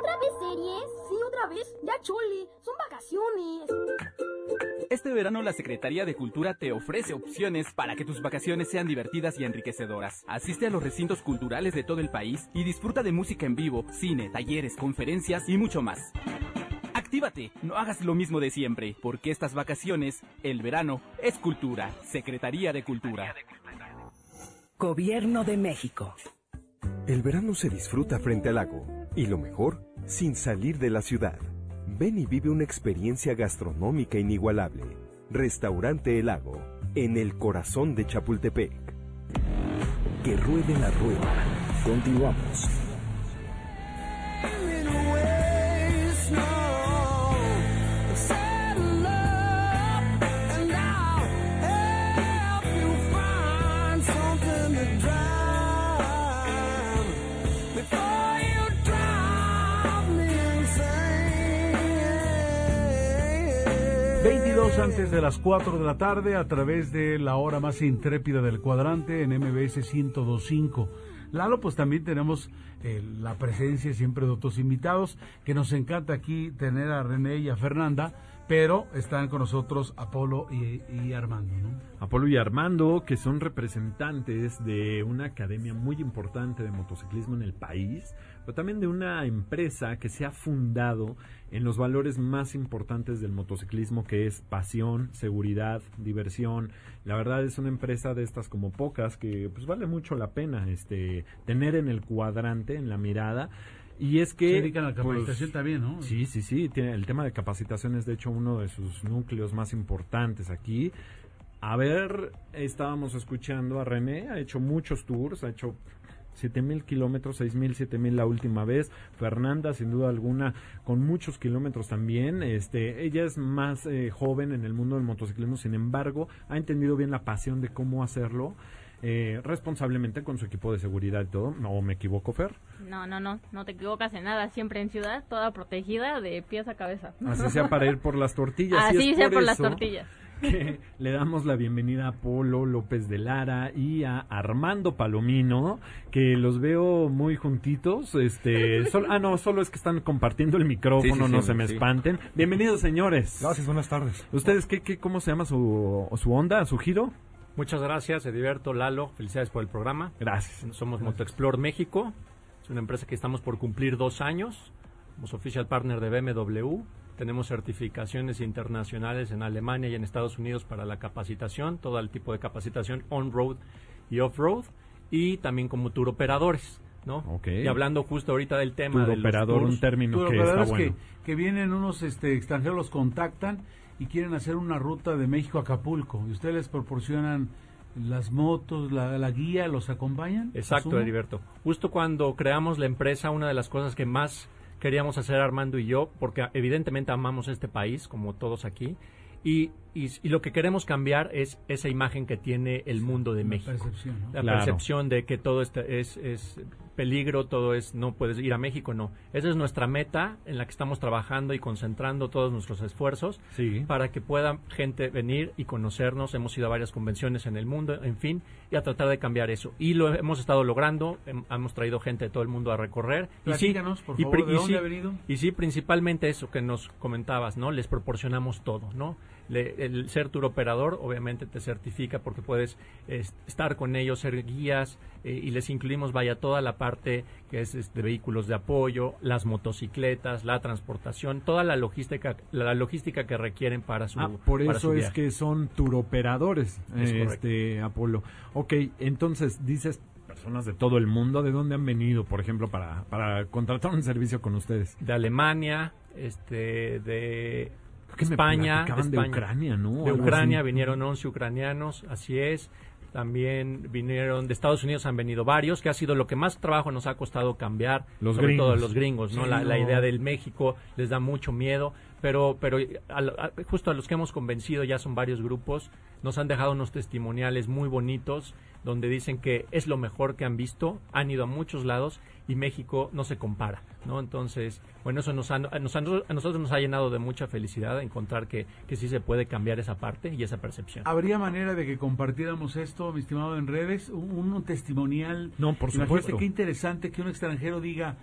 ¡Ay, otra vez series! Sí, otra vez. Ya chole. Son vacaciones. Este verano la Secretaría de Cultura te ofrece opciones para que tus vacaciones sean divertidas y enriquecedoras. Asiste a los recintos culturales de todo el país y disfruta de música en vivo, cine, talleres, conferencias y mucho más. Actívate, no hagas lo mismo de siempre, porque estas vacaciones, el verano, es cultura. Secretaría de Cultura. Gobierno de México. El verano se disfruta frente al lago y lo mejor, sin salir de la ciudad. Ven y vive una experiencia gastronómica inigualable. Restaurante El Lago, en el corazón de Chapultepec. Que ruede la rueda. Continuamos. 22 antes de las 4 de la tarde a través de la hora más intrépida del cuadrante en MBS 1025. Lalo, pues también tenemos eh, la presencia siempre de otros invitados, que nos encanta aquí tener a René y a Fernanda, pero están con nosotros Apolo y, Armando, ¿no? Apolo y Armando, que son representantes de una academia muy importante de motociclismo en el país, pero también de una empresa que se ha fundado en los valores más importantes del motociclismo, que es pasión, seguridad, diversión. La verdad es una empresa de estas como pocas que pues vale mucho la pena este tener en el cuadrante, en la mirada. Y es que... Se dedican a la pues, capacitación también, ¿no? Sí, sí, sí. Tiene, el tema de capacitación es de hecho uno de sus núcleos más importantes aquí. A ver, estábamos escuchando a René, ha hecho muchos tours, ha hecho siete mil kilómetros, seis mil, siete mil la última vez. Fernanda, sin duda alguna, con muchos kilómetros también. Este, ella es más eh, joven en el mundo del motociclismo, sin embargo, ha entendido bien la pasión de cómo hacerlo. Eh, responsablemente con su equipo de seguridad y todo. ¿No me equivoco, Fer? No, no, no, no te equivocas en nada. Siempre en ciudad, toda protegida de pies a cabeza. Así sea para ir por las tortillas. y Así es sea por por las tortillas. que le damos la bienvenida a Polo López de Lara y a Armando Palomino, que los veo muy juntitos. Este, sol- ah, no, solo es que están compartiendo el micrófono, Sí, sí, sí, no se me espanten. Bienvenidos, señores. Gracias, buenas tardes. ¿Ustedes qué, qué, cómo se llama su, su onda, su giro? Muchas gracias, Ediberto, Lalo, felicidades por el programa. Gracias. Somos MotoExplore México, es una empresa que estamos por cumplir dos años. Somos official partner de BMW. Tenemos certificaciones internacionales en Alemania y en Estados Unidos para la capacitación, todo el tipo de capacitación on-road y off-road. Y también como tour operadores, ¿no? Ok. Y hablando justo ahorita del tema Tour de los operador, tours. un término que está es bueno. que, que vienen unos este, extranjeros, los contactan y quieren hacer una ruta de México a Acapulco. Y ustedes les proporcionan las motos, la, la guía, los acompañan. Exacto, asumo? Heriberto. Justo cuando creamos la empresa, una de las cosas que más queríamos hacer Armando y yo, porque evidentemente amamos este país, como todos aquí, y, y- y lo que queremos cambiar es esa imagen que tiene el mundo de La México. percepción, ¿no? La Claro. percepción de que todo este es, es peligro, todo es no puedes ir a México, no. Esa es nuestra meta en la que estamos trabajando y concentrando todos nuestros esfuerzos Sí. para que pueda gente venir y conocernos. Hemos ido a varias convenciones en el mundo, en fin, y a tratar de cambiar eso. Y lo hemos estado logrando, hem- hemos traído gente de todo el mundo a recorrer. Y sí, por favor, pri- ¿de y dónde sí, ha venido? y sí, principalmente eso que nos comentabas, ¿no? Les proporcionamos todo, ¿no? Le- el ser tour operador obviamente te certifica porque puedes es, estar con ellos, ser guías eh, y les incluimos, vaya, toda la parte que es este, de vehículos de apoyo, las motocicletas, la transportación, toda la logística, la logística que requieren para su Ah, por para eso su es que son turoperadores, Es eh, este Apolo. Ok, entonces dices personas de todo el mundo, ¿de dónde han venido, por ejemplo, para, para contratar un servicio con ustedes? de Alemania, este, de España, de. Ucrania, ¿no? De Ucrania vinieron 11 ucranianos, así es. También vinieron de Estados Unidos, han venido varios, que ha sido lo que más trabajo nos ha costado cambiar. Los sobre gringos. todo los gringos, ¿no? Sí, la, idea del México les da mucho miedo, pero, pero a a- justo a los que hemos convencido ya son varios grupos, nos han dejado unos testimoniales muy bonitos donde dicen que es lo mejor que han visto, han ido a muchos lados y México no se compara, ¿no? Entonces, bueno, eso nos ha- a, nos a nosotros nos ha llenado de mucha felicidad encontrar que, que sí se puede cambiar esa parte y esa percepción. ¿Habría manera de que compartiéramos esto, mi estimado, en redes? Un, un testimonial. No, por supuesto. qué interesante que un extranjero diga,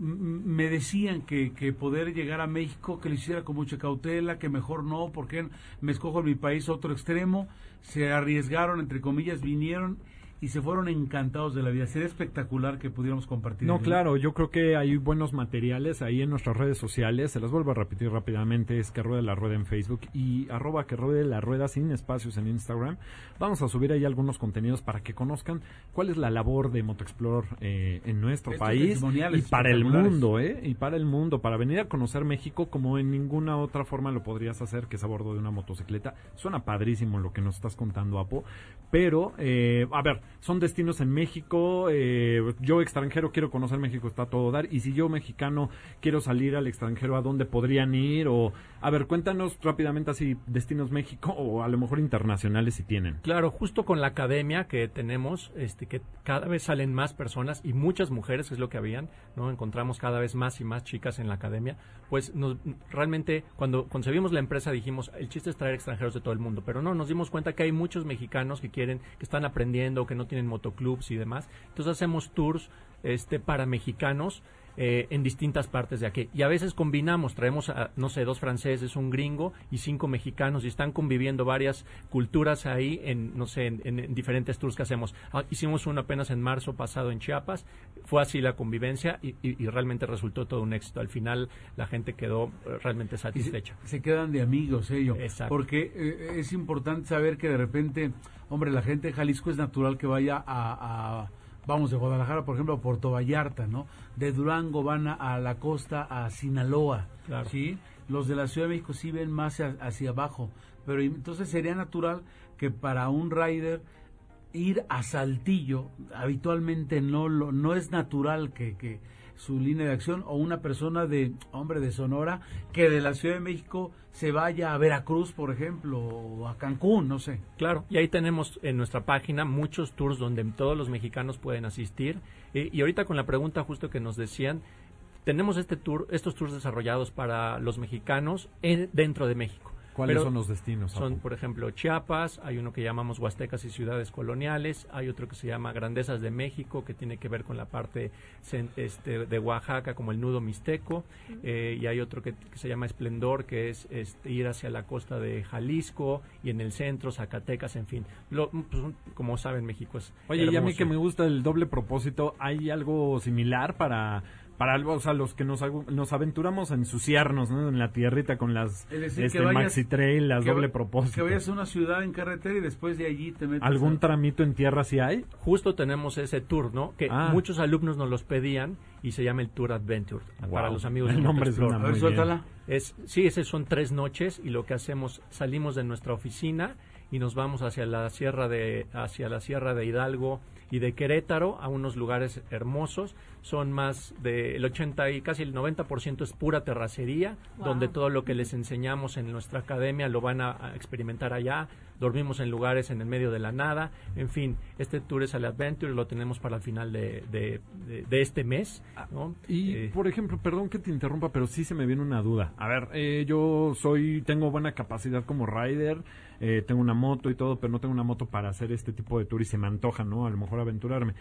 "M- m- me decían que, que poder llegar a México, que lo hiciera con mucha cautela, que mejor no, porque me escojo en mi país otro extremo, se arriesgaron, entre comillas, vinieron y se fueron encantados de la vida. Sería espectacular que pudiéramos compartir. No, claro, yo creo que hay buenos materiales ahí en nuestras redes sociales. Se las vuelvo a repetir rápidamente. Es que ruede la rueda en Facebook y arroba que ruede la rueda sin espacios en Instagram. Vamos a subir ahí algunos contenidos para que conozcan cuál es la labor de Motoexplore eh, en nuestro Estos país y para el mundo, ¿eh? Y para el mundo, para venir a conocer México como en ninguna otra forma lo podrías hacer, que es a bordo de una motocicleta. Suena padrísimo lo que nos estás contando, Apo. Pero, eh, a ver, son destinos en México. eh, yo extranjero quiero conocer México, está todo dar. Y si yo mexicano quiero salir al extranjero, ¿a dónde podrían ir? O, a ver, cuéntanos rápidamente así, destinos México o a lo mejor internacionales si tienen. Claro, justo con la academia que tenemos, este, que cada vez salen más personas y muchas mujeres, es lo que habían, ¿no? Encontramos cada vez más y más chicas en la academia. Pues nos, realmente, cuando concebimos la empresa dijimos, el chiste es traer extranjeros de todo el mundo, pero no, nos dimos cuenta que hay muchos mexicanos que quieren, que están aprendiendo, que no tienen motoclubs y demás. Entonces hacemos tours, este, para mexicanos, eh, en distintas partes de aquí. Y a veces combinamos, traemos, a, no sé, dos franceses, un gringo y cinco mexicanos y están conviviendo varias culturas ahí en, no sé, en, en- en diferentes tours que hacemos. Ah, hicimos uno apenas en marzo pasado en Chiapas, fue así la convivencia y, y- y realmente resultó todo un éxito. Al final la gente quedó eh, realmente se, satisfecha. se quedan de amigos ellos. Exacto. Porque eh, es importante saber que de repente, hombre, la gente de Jalisco es natural que vaya a, a- vamos, de Guadalajara, por ejemplo, a Puerto Vallarta, ¿no? De Durango van a, a la costa, a Sinaloa, Claro. ¿sí? Los de la Ciudad de México sí ven más hacia, hacia abajo, pero entonces sería natural que para un rider ir a Saltillo habitualmente no lo no es natural que, que su línea de acción o una persona de hombre de Sonora que de la Ciudad de México se vaya a Veracruz por ejemplo o a Cancún no sé Claro, y ahí tenemos en nuestra página muchos tours donde todos los mexicanos pueden asistir. Eh, y ahorita con la pregunta justo que nos decían, tenemos este tour, estos tours desarrollados para los mexicanos en- dentro de México. ¿Cuáles Pero son los destinos? Son, por ejemplo, Chiapas, hay uno que llamamos Huastecas y Ciudades Coloniales, hay otro que se llama Grandezas de México, que tiene que ver con la parte este, de Oaxaca, como el nudo mixteco, eh, y hay otro que, que se llama Esplendor, que es este, ir hacia la costa de Jalisco y en el centro, Zacatecas, en fin. Lo- pues, como saben, México es Oye, y a mí hermoso. que me gusta el doble propósito, ¿hay algo similar para para o sea, los que nos, nos aventuramos a ensuciarnos, ¿no? En la tierrita con las este, vayas maxi trail, las que doble propósito. que vayas a una ciudad en carretera y después de allí te metes ¿Algún a- tramito en tierra si hay? Justo tenemos ese tour, ¿no? Que Ah. muchos alumnos nos los pedían y se llama el Tour Adventure para Wow. los amigos El de nombre suena muy bien. suéltala. Es, sí, esos son tres noches y lo que hacemos, salimos de nuestra oficina y nos vamos hacia la sierra de hacia la sierra de Hidalgo y de Querétaro a unos lugares hermosos. Son más de el 80 y casi el 90% es pura terracería, Wow. donde todo lo que les enseñamos en nuestra academia lo van a, a experimentar allá. Dormimos en lugares en el medio de la nada. En fin, este tour es al Adventure, lo tenemos para el final de, de- de- de este mes. ¿no? Y, Eh, por ejemplo, perdón que te interrumpa, pero sí se me viene una duda. A ver, eh, yo soy, tengo buena capacidad como rider, eh, tengo una moto y todo, pero no tengo una moto para hacer este tipo de tour y se me antoja, ¿no? A lo mejor aventurarme.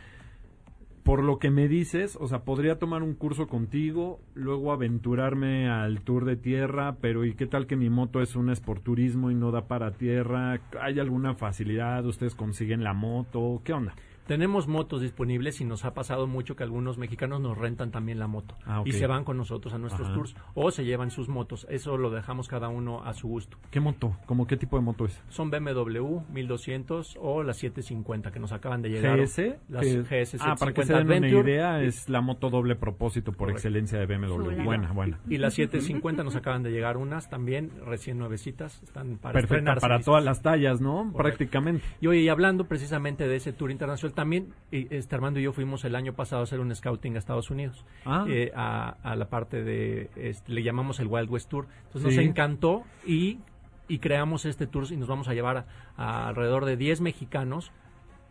Por lo que me dices, o sea, podría tomar un curso contigo, luego aventurarme al tour de tierra, pero ¿y qué tal que mi moto es un esporturismo y no da para tierra? ¿Hay alguna facilidad? ¿Ustedes consiguen la moto? ¿Qué onda? Tenemos motos disponibles y nos ha pasado mucho que algunos mexicanos nos rentan también la moto Ah, ok. y se van con nosotros a nuestros Ajá. tours o se llevan sus motos. Eso lo dejamos cada uno a su gusto. ¿Qué moto? ¿Cómo qué tipo de moto es? Son BMW 1200 o las 750 que nos acaban de llegar. GS. Las que- GS ah, para que se 750 den una Adventure. idea, es la moto doble propósito por Correcto. excelencia de BMW. Buena, buena. Y las 750 nos acaban de llegar unas también recién nuevecitas. Están para Perfecta estrenarse, para listas. todas las tallas, ¿no? Correcto. Prácticamente. Y oye, y hablando precisamente de ese tour internacional, también este Armando y yo fuimos el año pasado a hacer un scouting a Estados Unidos, Ah. eh, a, a la parte de, este, le llamamos el Wild West Tour. Entonces Sí. nos encantó y, y creamos este tour y nos vamos a llevar a, a alrededor de 10 mexicanos.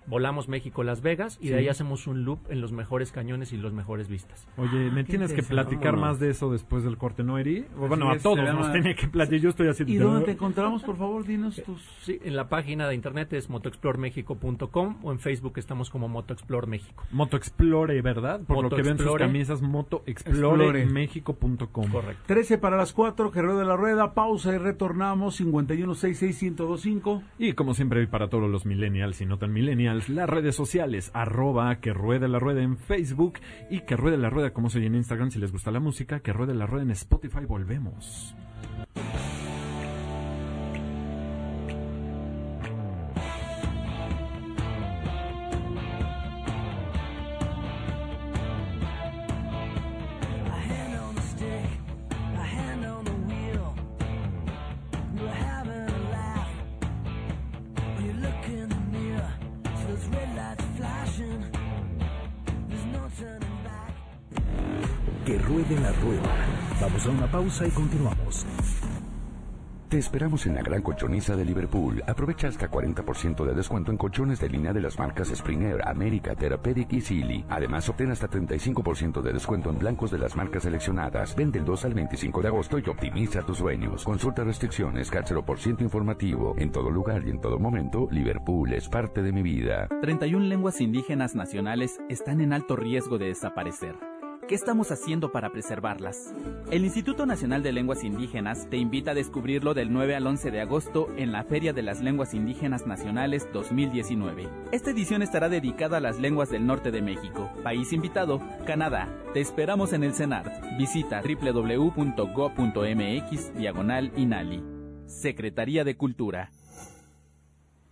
Volamos México-Las Vegas y de ahí hacemos un loop en los mejores cañones y los mejores vistas. Oye, me qué tienes que platicar Vámonos. más de eso después del corte, ¿no, Eri? Bueno, a todos nos tiene que platicar. Yo estoy así. ¿Y dónde te encontramos, por favor? Dinos tus... Sí, en la página de internet es motoexploremexico.com o en Facebook estamos como Motoexplore México. Moto Explore, ¿verdad? Por lo que ven sus camisas, Explore. motoexploremexico.com. Correcto. 13 para las 4, que rueda la rueda, pausa y retornamos, 51661025. Y como siempre, para todos los millennials y no tan millennials, las redes sociales, arroba que ruede la rueda en Facebook y que ruede la rueda como se oye en Instagram si les gusta la música, que ruede la rueda en Spotify. Volvemos. A una pausa y continuamos. Te esperamos en la gran colchoniza de Liverpool. Aprovecha hasta 40% de descuento en colchones de línea de las marcas Springer, América, Therapeutic y Silly. Además, obtén hasta 35% de descuento en blancos de las marcas seleccionadas. Vende el 2 al 25 de agosto y optimiza tus sueños. Consulta restricciones, CAT 0% informativo. En todo lugar y en todo momento, Liverpool es parte de mi vida. 31 lenguas indígenas nacionales están en alto riesgo de desaparecer. ¿Qué estamos haciendo para preservarlas? El Instituto Nacional de Lenguas Indígenas te invita a descubrirlo del 9 al 11 de agosto en la Feria de las Lenguas Indígenas Nacionales 2019. Esta edición estará dedicada a las lenguas del norte de México. País invitado, Canadá. Te esperamos en el CENART. Visita www.go.mx diagonal INALI. Secretaría de Cultura.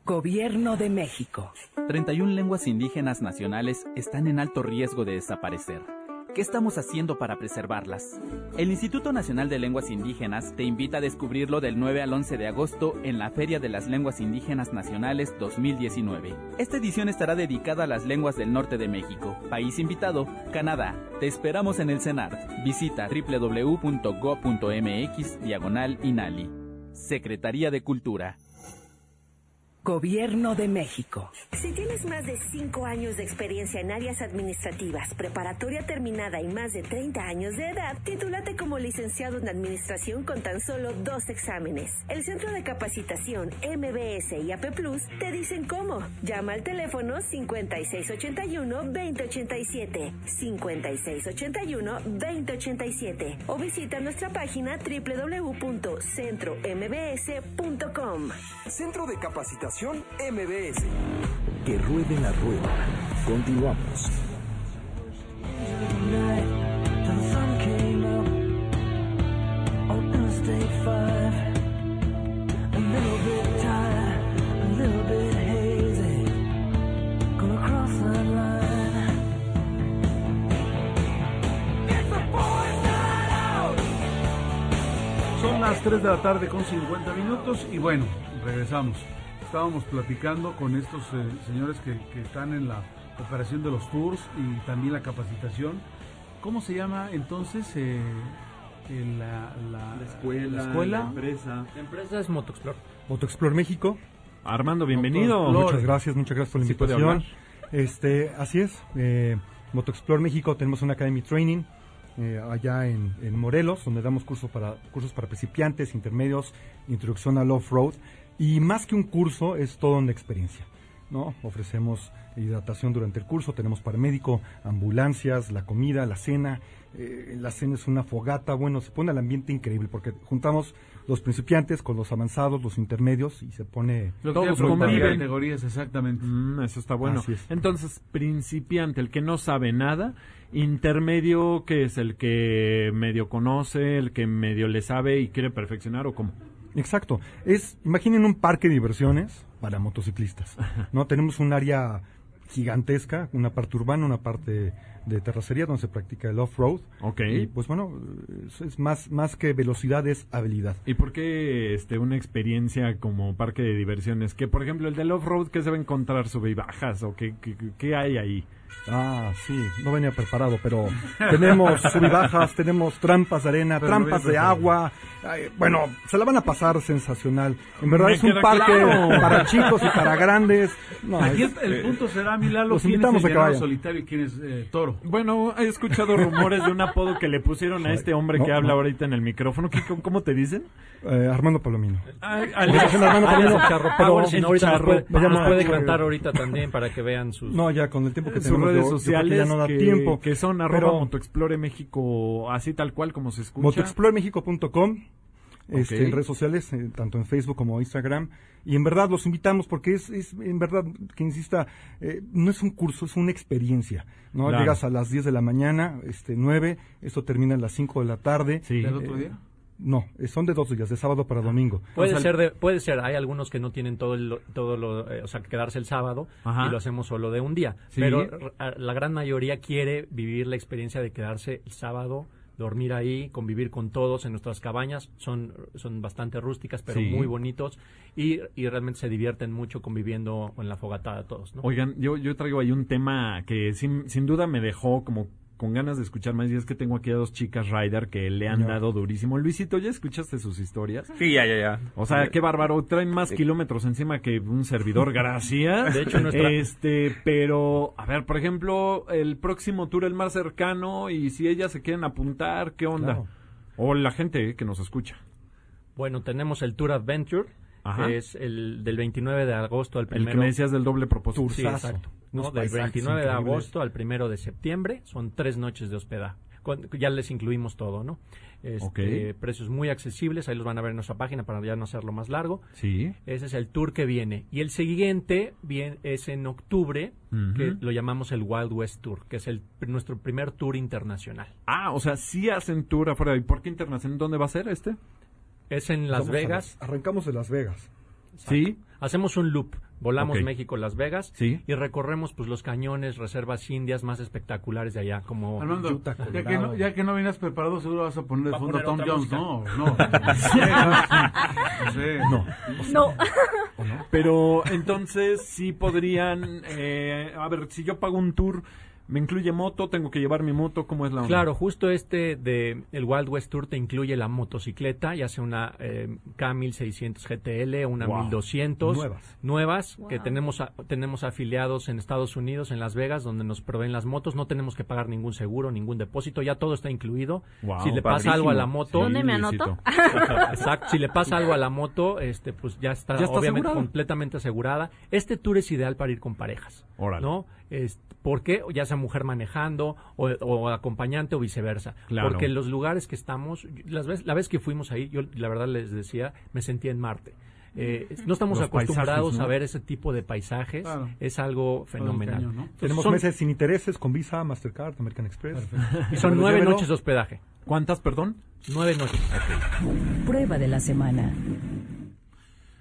Gobierno de México. 31 lenguas indígenas nacionales están en alto riesgo de desaparecer. ¿Qué estamos haciendo para preservarlas? El Instituto Nacional de Lenguas Indígenas te invita a descubrirlo del 9 al 11 de agosto en la Feria de las Lenguas Indígenas Nacionales 2019. Esta edición estará dedicada a las lenguas del norte de México. País invitado, Canadá. Te esperamos en el CENART. Visita www.go.mx diagonal INALI. Secretaría de Cultura. Gobierno de México. Si tienes más de 5 años de experiencia en áreas administrativas, preparatoria terminada y más de 30 años de edad, titúlate como licenciado en administración con tan solo dos exámenes. El Centro de Capacitación MBS y AP Plus te dicen cómo. Llama al teléfono 5681-2087, 5681-2087 o visita nuestra página www.centrombs.com. Centro de Capacitación MBS. Que ruede la rueda. Continuamos. The sun came up on Interstate 5. A little bit tired, a little bit hazy. Gonna cross that line. It's the boys' night out. Son las 3 de la tarde con 50 minutos y bueno, regresamos. Estábamos platicando con estos eh, señores que, que están en la operación de los tours y también la capacitación. ¿Cómo se llama entonces eh, el- la, la- escuela, la escuela? la empresa. La empresa es Motoexplor. Motoexplor México. Armando, bienvenido. Muchas gracias, muchas gracias por la Sí invitación. hablar. Este, así es. Eh, Motoexplor México tenemos una Academy Training eh, allá en, en Morelos, donde damos cursos para cursos para principiantes, intermedios, introducción al off-road y más que un curso es toda una experiencia. ¿no? Ofrecemos hidratación durante el curso, tenemos paramédico, ambulancias, la comida, la cena. eh, la cena es una fogata, bueno, se pone el ambiente increíble porque juntamos los principiantes con los avanzados, los intermedios y se pone Lo Todos conviven. categorías, exactamente. Mm, eso está bueno. Así es. Entonces, principiante, el que no sabe nada. Intermedio, que es el que medio conoce, el que medio le sabe y quiere perfeccionar o cómo. Exacto. Es, imaginen un parque de diversiones para motociclistas. ¿no? Tenemos un área gigantesca, una parte urbana, una parte de terracería donde se practica el off-road. Ok. Y pues bueno, es, más, más que velocidad, es habilidad. ¿Y por qué este, una experiencia como parque de diversiones? Que, por ejemplo, el del off-road, ¿qué se va a encontrar? ¿Sube y bajas? ¿O qué, qué, qué hay ahí? Ah, sí, no venía preparado, pero tenemos subibajas, tenemos trampas de arena, Pero trampas de agua. Ay, bueno, se la van a pasar sensacional. En verdad Me es un parque claro. para chicos y para grandes. No, Aquí es- el, el punto será, Milalo, los quién es el a solitario y quién es eh, toro. Bueno, he escuchado rumores de un apodo que le pusieron a este hombre No, que habla no. ahorita en el micrófono. ¿Qué- cómo- ¿Cómo te dicen? eh, Armando Palomino. Ay, dicen Armando Alias Palomino, Charro pero- Power, si no, ahorita nos Charro puede, Me llamo- nos puede Charro. cantar ahorita también para que vean sus... No, ya con el tiempo que sus tenemos redes yo- yo creo que sociales ya no da que, tiempo. que son arroba Pero motoexplore México así tal cual como se escucha motoexploremexico.com este, en redes sociales, eh, tanto en Facebook como Instagram. Y en verdad los invitamos porque es, es en verdad, que insista, eh, no es un curso, es una experiencia. ¿no? Claro. Llegas a las 10 de la mañana, este 9, esto termina a las 5 de la tarde. Sí. ¿Del otro Eh, día? No, eh, son de dos días, de sábado para domingo. Puede O sea, ser, de- puede ser. Hay algunos que no tienen todo el, todo lo, eh, o sea, que quedarse el sábado Ajá. y lo hacemos solo de un día. Sí. Pero la gran mayoría quiere vivir la experiencia de quedarse el sábado, dormir ahí, convivir con todos en nuestras cabañas. Son, son bastante rústicas, pero Sí. muy bonitos y, y realmente se divierten mucho conviviendo en la fogatada todos, ¿no? Oigan, yo, yo traigo ahí un tema que sin, sin duda me dejó como con ganas de escuchar más y es que tengo aquí a dos chicas rider que le han Ya. dado durísimo. Luisito, ¿ya escuchaste sus historias? Sí, ya, ya, ya. O sea, qué bárbaro, traen más kilómetros encima que un servidor, gracias. De hecho, nuestra- Este, pero, a ver, por ejemplo, el próximo tour, el más cercano, y si ellas se quieren apuntar, ¿qué onda? Claro. O la gente que nos escucha. Bueno, tenemos el Tour Adventure, Ajá. que es el del 29 de agosto al El primero. que me decías del doble propósito. Sí, exacto. ¿no? Del paisajes 29 de agosto al primero de septiembre son tres noches de hospedaje. Ya les incluimos todo, ¿no? Este, Ok. Precios muy accesibles, ahí los van a ver en nuestra página para ya no hacerlo más largo. Sí. Ese es el tour que viene. Y el siguiente bien, es en octubre, que lo llamamos el Wild West Tour, que es el, nuestro primer tour internacional. Ah, o sea, sí hacen tour afuera. ¿Y por qué internacional? ¿Dónde va a ser este? Es en Las vamos Vegas. las- arrancamos de Las Vegas. Sí. Hacemos un loop. Volamos. México-Las Vegas Sí. y recorremos pues los cañones, reservas indias más espectaculares de allá, como Armando, Utah, ya que, no, ya que no vienes preparado, seguro vas a poner de fondo a Tom Jones, ¿no? No. No. No. Pero entonces sí podrían, eh, a ver, si yo pago un tour, me incluye moto, tengo que llevar mi moto, ¿cómo es la onda? Claro, justo este de el Wild West Tour te incluye la motocicleta, ya sea una eh, K1600 GTL, una Wow. 1200 Nuevas. nuevas que tenemos a- tenemos afiliados en Estados Unidos, en Las Vegas, donde nos proveen las motos, no tenemos que pagar ningún seguro, ningún depósito, ya todo está incluido. Wow, si le pasa padrísimo. algo a la moto, ¿Dónde me anoto? Exacto, si le pasa algo a la moto, este pues ya está, Ya está obviamente asegurada. completamente asegurada. Este tour es ideal para ir con parejas, Órale. ¿no? Es, ¿Por qué? Ya sea mujer manejando o, o acompañante o viceversa. Claro. Porque los lugares que estamos, las vez, la vez que fuimos ahí, yo la verdad les decía, me sentía en Marte. Eh, no estamos Los acostumbrados paisajes, ¿no? a ver ese tipo de paisajes. Claro. Es algo fenomenal. cañón, ¿no? Entonces, Tenemos son- meses sin intereses con Visa, Mastercard, American Express. y son nueve llévelo. noches de hospedaje. ¿Cuántas, perdón? Nueve noches. Prueba de la semana.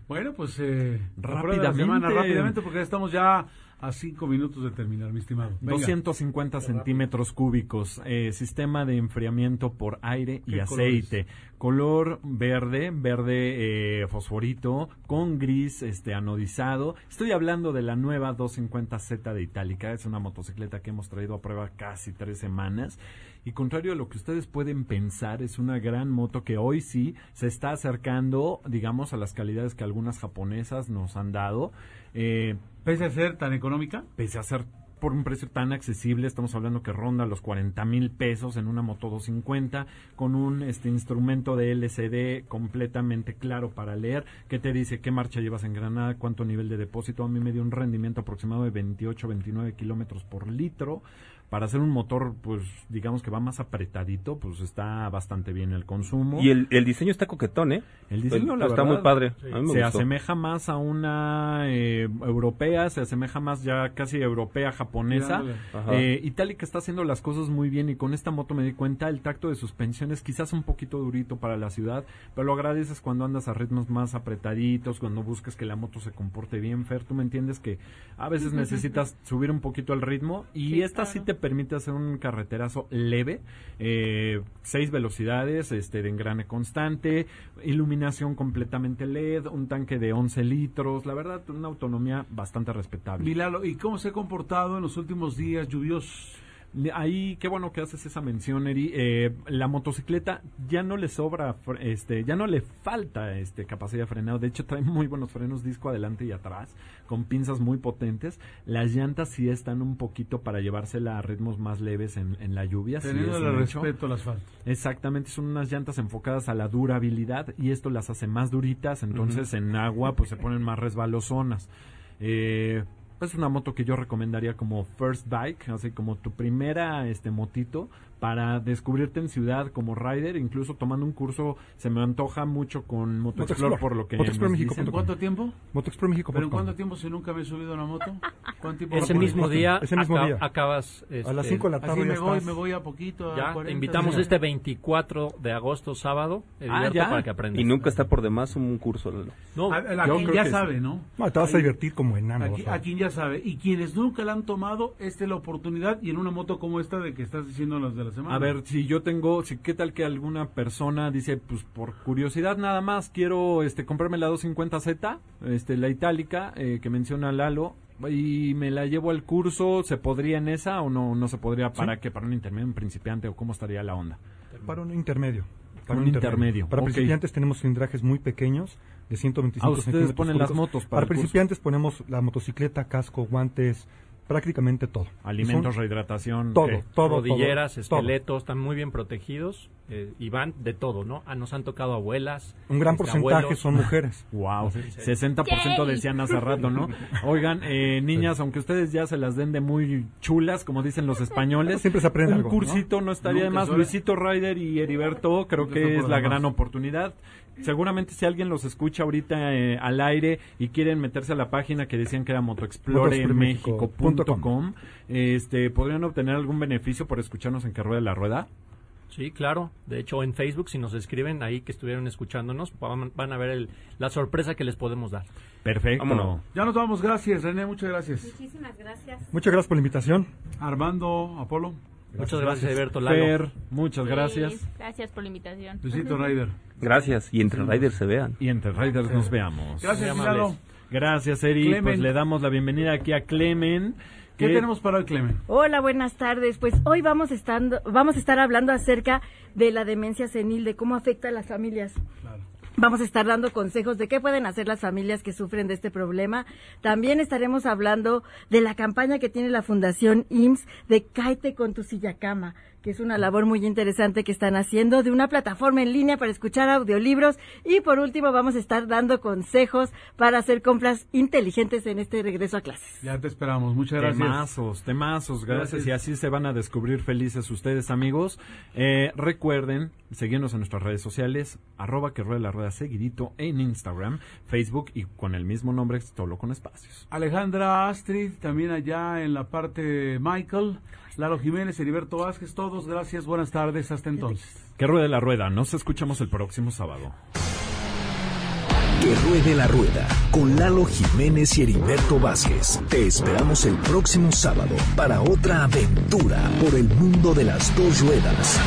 Bueno, pues eh, de la Rápidamente. semana, rápidamente, porque estamos ya a cinco minutos de terminar, mi estimado. Venga. 250 centímetros cúbicos, eh, sistema de enfriamiento por aire y ¿Qué aceite, color verde, verde eh, fosforito, con gris este anodizado. Estoy hablando de la nueva 250Z de Itálica, es una motocicleta que hemos traído a prueba casi tres semanas. Y contrario a lo que ustedes pueden pensar, es una gran moto que hoy sí se está acercando, digamos, a las calidades que algunas japonesas nos han dado. Eh, Pese a ser tan económica. pese a ser por un precio tan accesible, estamos hablando que ronda los 40 mil pesos en una moto 250 con un este instrumento de LCD completamente claro para leer que te dice qué marcha llevas en Granada, cuánto nivel de depósito. A mí me dio un rendimiento aproximado de 28, 29 kilómetros por litro. Para hacer un motor, pues digamos que va más apretadito, pues está bastante bien el consumo. Y el, el diseño está coquetón, ¿eh? El diseño, la está verdad, muy padre. A mí me se gustó. asemeja más a una eh, europea, se asemeja más ya casi europea japonesa. Eh, Itálica está haciendo las cosas muy bien y con esta moto me di cuenta el tacto de suspensión es quizás un poquito durito para la ciudad, pero lo agradeces cuando andas a ritmos más apretaditos, cuando buscas que la moto se comporte bien, Fer, tú me entiendes que a veces necesitas subir un poquito el ritmo y Sí, esta sí te permite hacer un carreterazo leve, eh, seis velocidades, este de engrane constante, iluminación completamente LED, un tanque de 11 litros, la verdad una autonomía bastante respetable. Milalo, ¿y cómo se ha comportado en los últimos días lluviosos? Ahí, qué bueno que haces esa mención, Eri. Eh, la motocicleta ya no le sobra, este, ya no le falta este capacidad de frenado. De hecho, trae muy buenos frenos disco adelante y atrás, con pinzas muy potentes. Las llantas sí están un poquito para llevársela a ritmos más leves en, en la lluvia. Teniendo el respeto al asfalto. Exactamente, son unas llantas enfocadas a la durabilidad y esto las hace más duritas, entonces en agua pues se ponen más resbalosonas. Eh, es una moto que yo recomendaría como first bike, así como tu primera este motito para descubrirte en ciudad como rider, incluso tomando un curso se me antoja mucho con MotoExplore Motoexplore. por lo que nos México dicen. ¿En cuánto tiempo? Motoexploremexico.com. ¿Pero en cuánto tiempo si nunca me he subido a una moto? ¿Cuánto tiempo Ese mismo día, Ese mismo día. acabas... A las este, 5 de la tarde Así ya me voy, me voy a poquito. a Ya, 40, te invitamos sí. este 24 de agosto, sábado, ya. para que aprendas. Y nunca está por demás un curso. No, A, a Yo quien creo ya que sabe, ¿no? No, te vas a divertir como enano. A, vas qui- a ver. a quien ya sabe. Y quienes nunca la han tomado, esta es la oportunidad y en una moto como esta de que estás diciendo las de la semana. A ver, si yo tengo, si qué tal que alguna persona dice, pues por curiosidad nada más quiero este comprarme la 250Z, este la itálica eh, que menciona Lalo y me la llevo al curso, ¿se podría en esa o no no se podría para qué? Para un intermedio, un principiante o cómo estaría la onda? Para un intermedio. Para Un intermedio, Para principiantes tenemos cilindrajes muy pequeños, de 125 Ah, ustedes centímetros ponen las motos para Para, el curso. principiantes ponemos la motocicleta, casco, guantes, prácticamente todo. Alimentos, rehidratación, todo, ¿qué? todo, rodilleras, todo, todo. esqueletos, están muy bien protegidos eh, y van de todo, ¿no? Ah, nos han tocado abuelas. Un gran este, porcentaje abuelos. son mujeres. Wow, Sí. 60% Yay. decían hace rato, ¿no? Oigan, eh, niñas, aunque ustedes ya se las den de muy chulas, como dicen los españoles, Siempre se aprende un algo, ¿no? cursito no, estaría de más. Luisito Ryder y Heriberto, creo Nunca que es la gran oportunidad. Seguramente si alguien los escucha ahorita eh, al aire y quieren meterse a la página que decían que era este, podrían obtener algún beneficio por escucharnos en que rueda la rueda. Sí, claro. De hecho, en Facebook, si nos escriben ahí que estuvieron escuchándonos, van, van a ver el- la sorpresa que les podemos dar. Perfecto. Vámonos. Ya nos vamos, gracias René, muchas gracias. Muchísimas gracias. Muchas gracias por la invitación. Armando, Apolo, Muchas gracias, Alberto Lalo. Fer, muchas gracias. Sí, gracias por la invitación. Luisito Ryder. Gracias. Y entre riders se vean. Y entre Riders nos veamos. Gracias. Gracias, Eri. Clemen. Pues le damos la bienvenida aquí a Clemen. ¿Qué tenemos para el Clemen? Hola, buenas tardes. Pues hoy vamos, estando, vamos a estar hablando acerca de la demencia senil, de cómo afecta a las familias. Vamos a estar dando consejos de qué pueden hacer las familias que sufren de este problema. También estaremos hablando de la campaña que tiene la Fundación IMSS de Cáete con tu silla cama, que es una labor muy interesante que están haciendo, de una plataforma en línea para escuchar audiolibros. Y por último, vamos a estar dando consejos para hacer compras inteligentes en este regreso a clases. Ya te esperamos, muchas gracias. Temazos, temazos, gracias. Gracias. Y así se van a descubrir felices ustedes, amigos. Eh, recuerden seguirnos en nuestras redes sociales, arroba que rueda la rueda seguidito en Instagram, Facebook y con el mismo nombre, solo con espacios. Alejandra Astrid, también allá en la parte Michael, Lalo Jiménez, Heriberto Vázquez, todos, gracias, buenas tardes, hasta entonces. Que ruede la rueda, nos escuchamos el próximo sábado. Que ruede la rueda con Lalo Jiménez y Heriberto Vázquez. Te esperamos el próximo sábado para otra aventura por el mundo de las dos ruedas.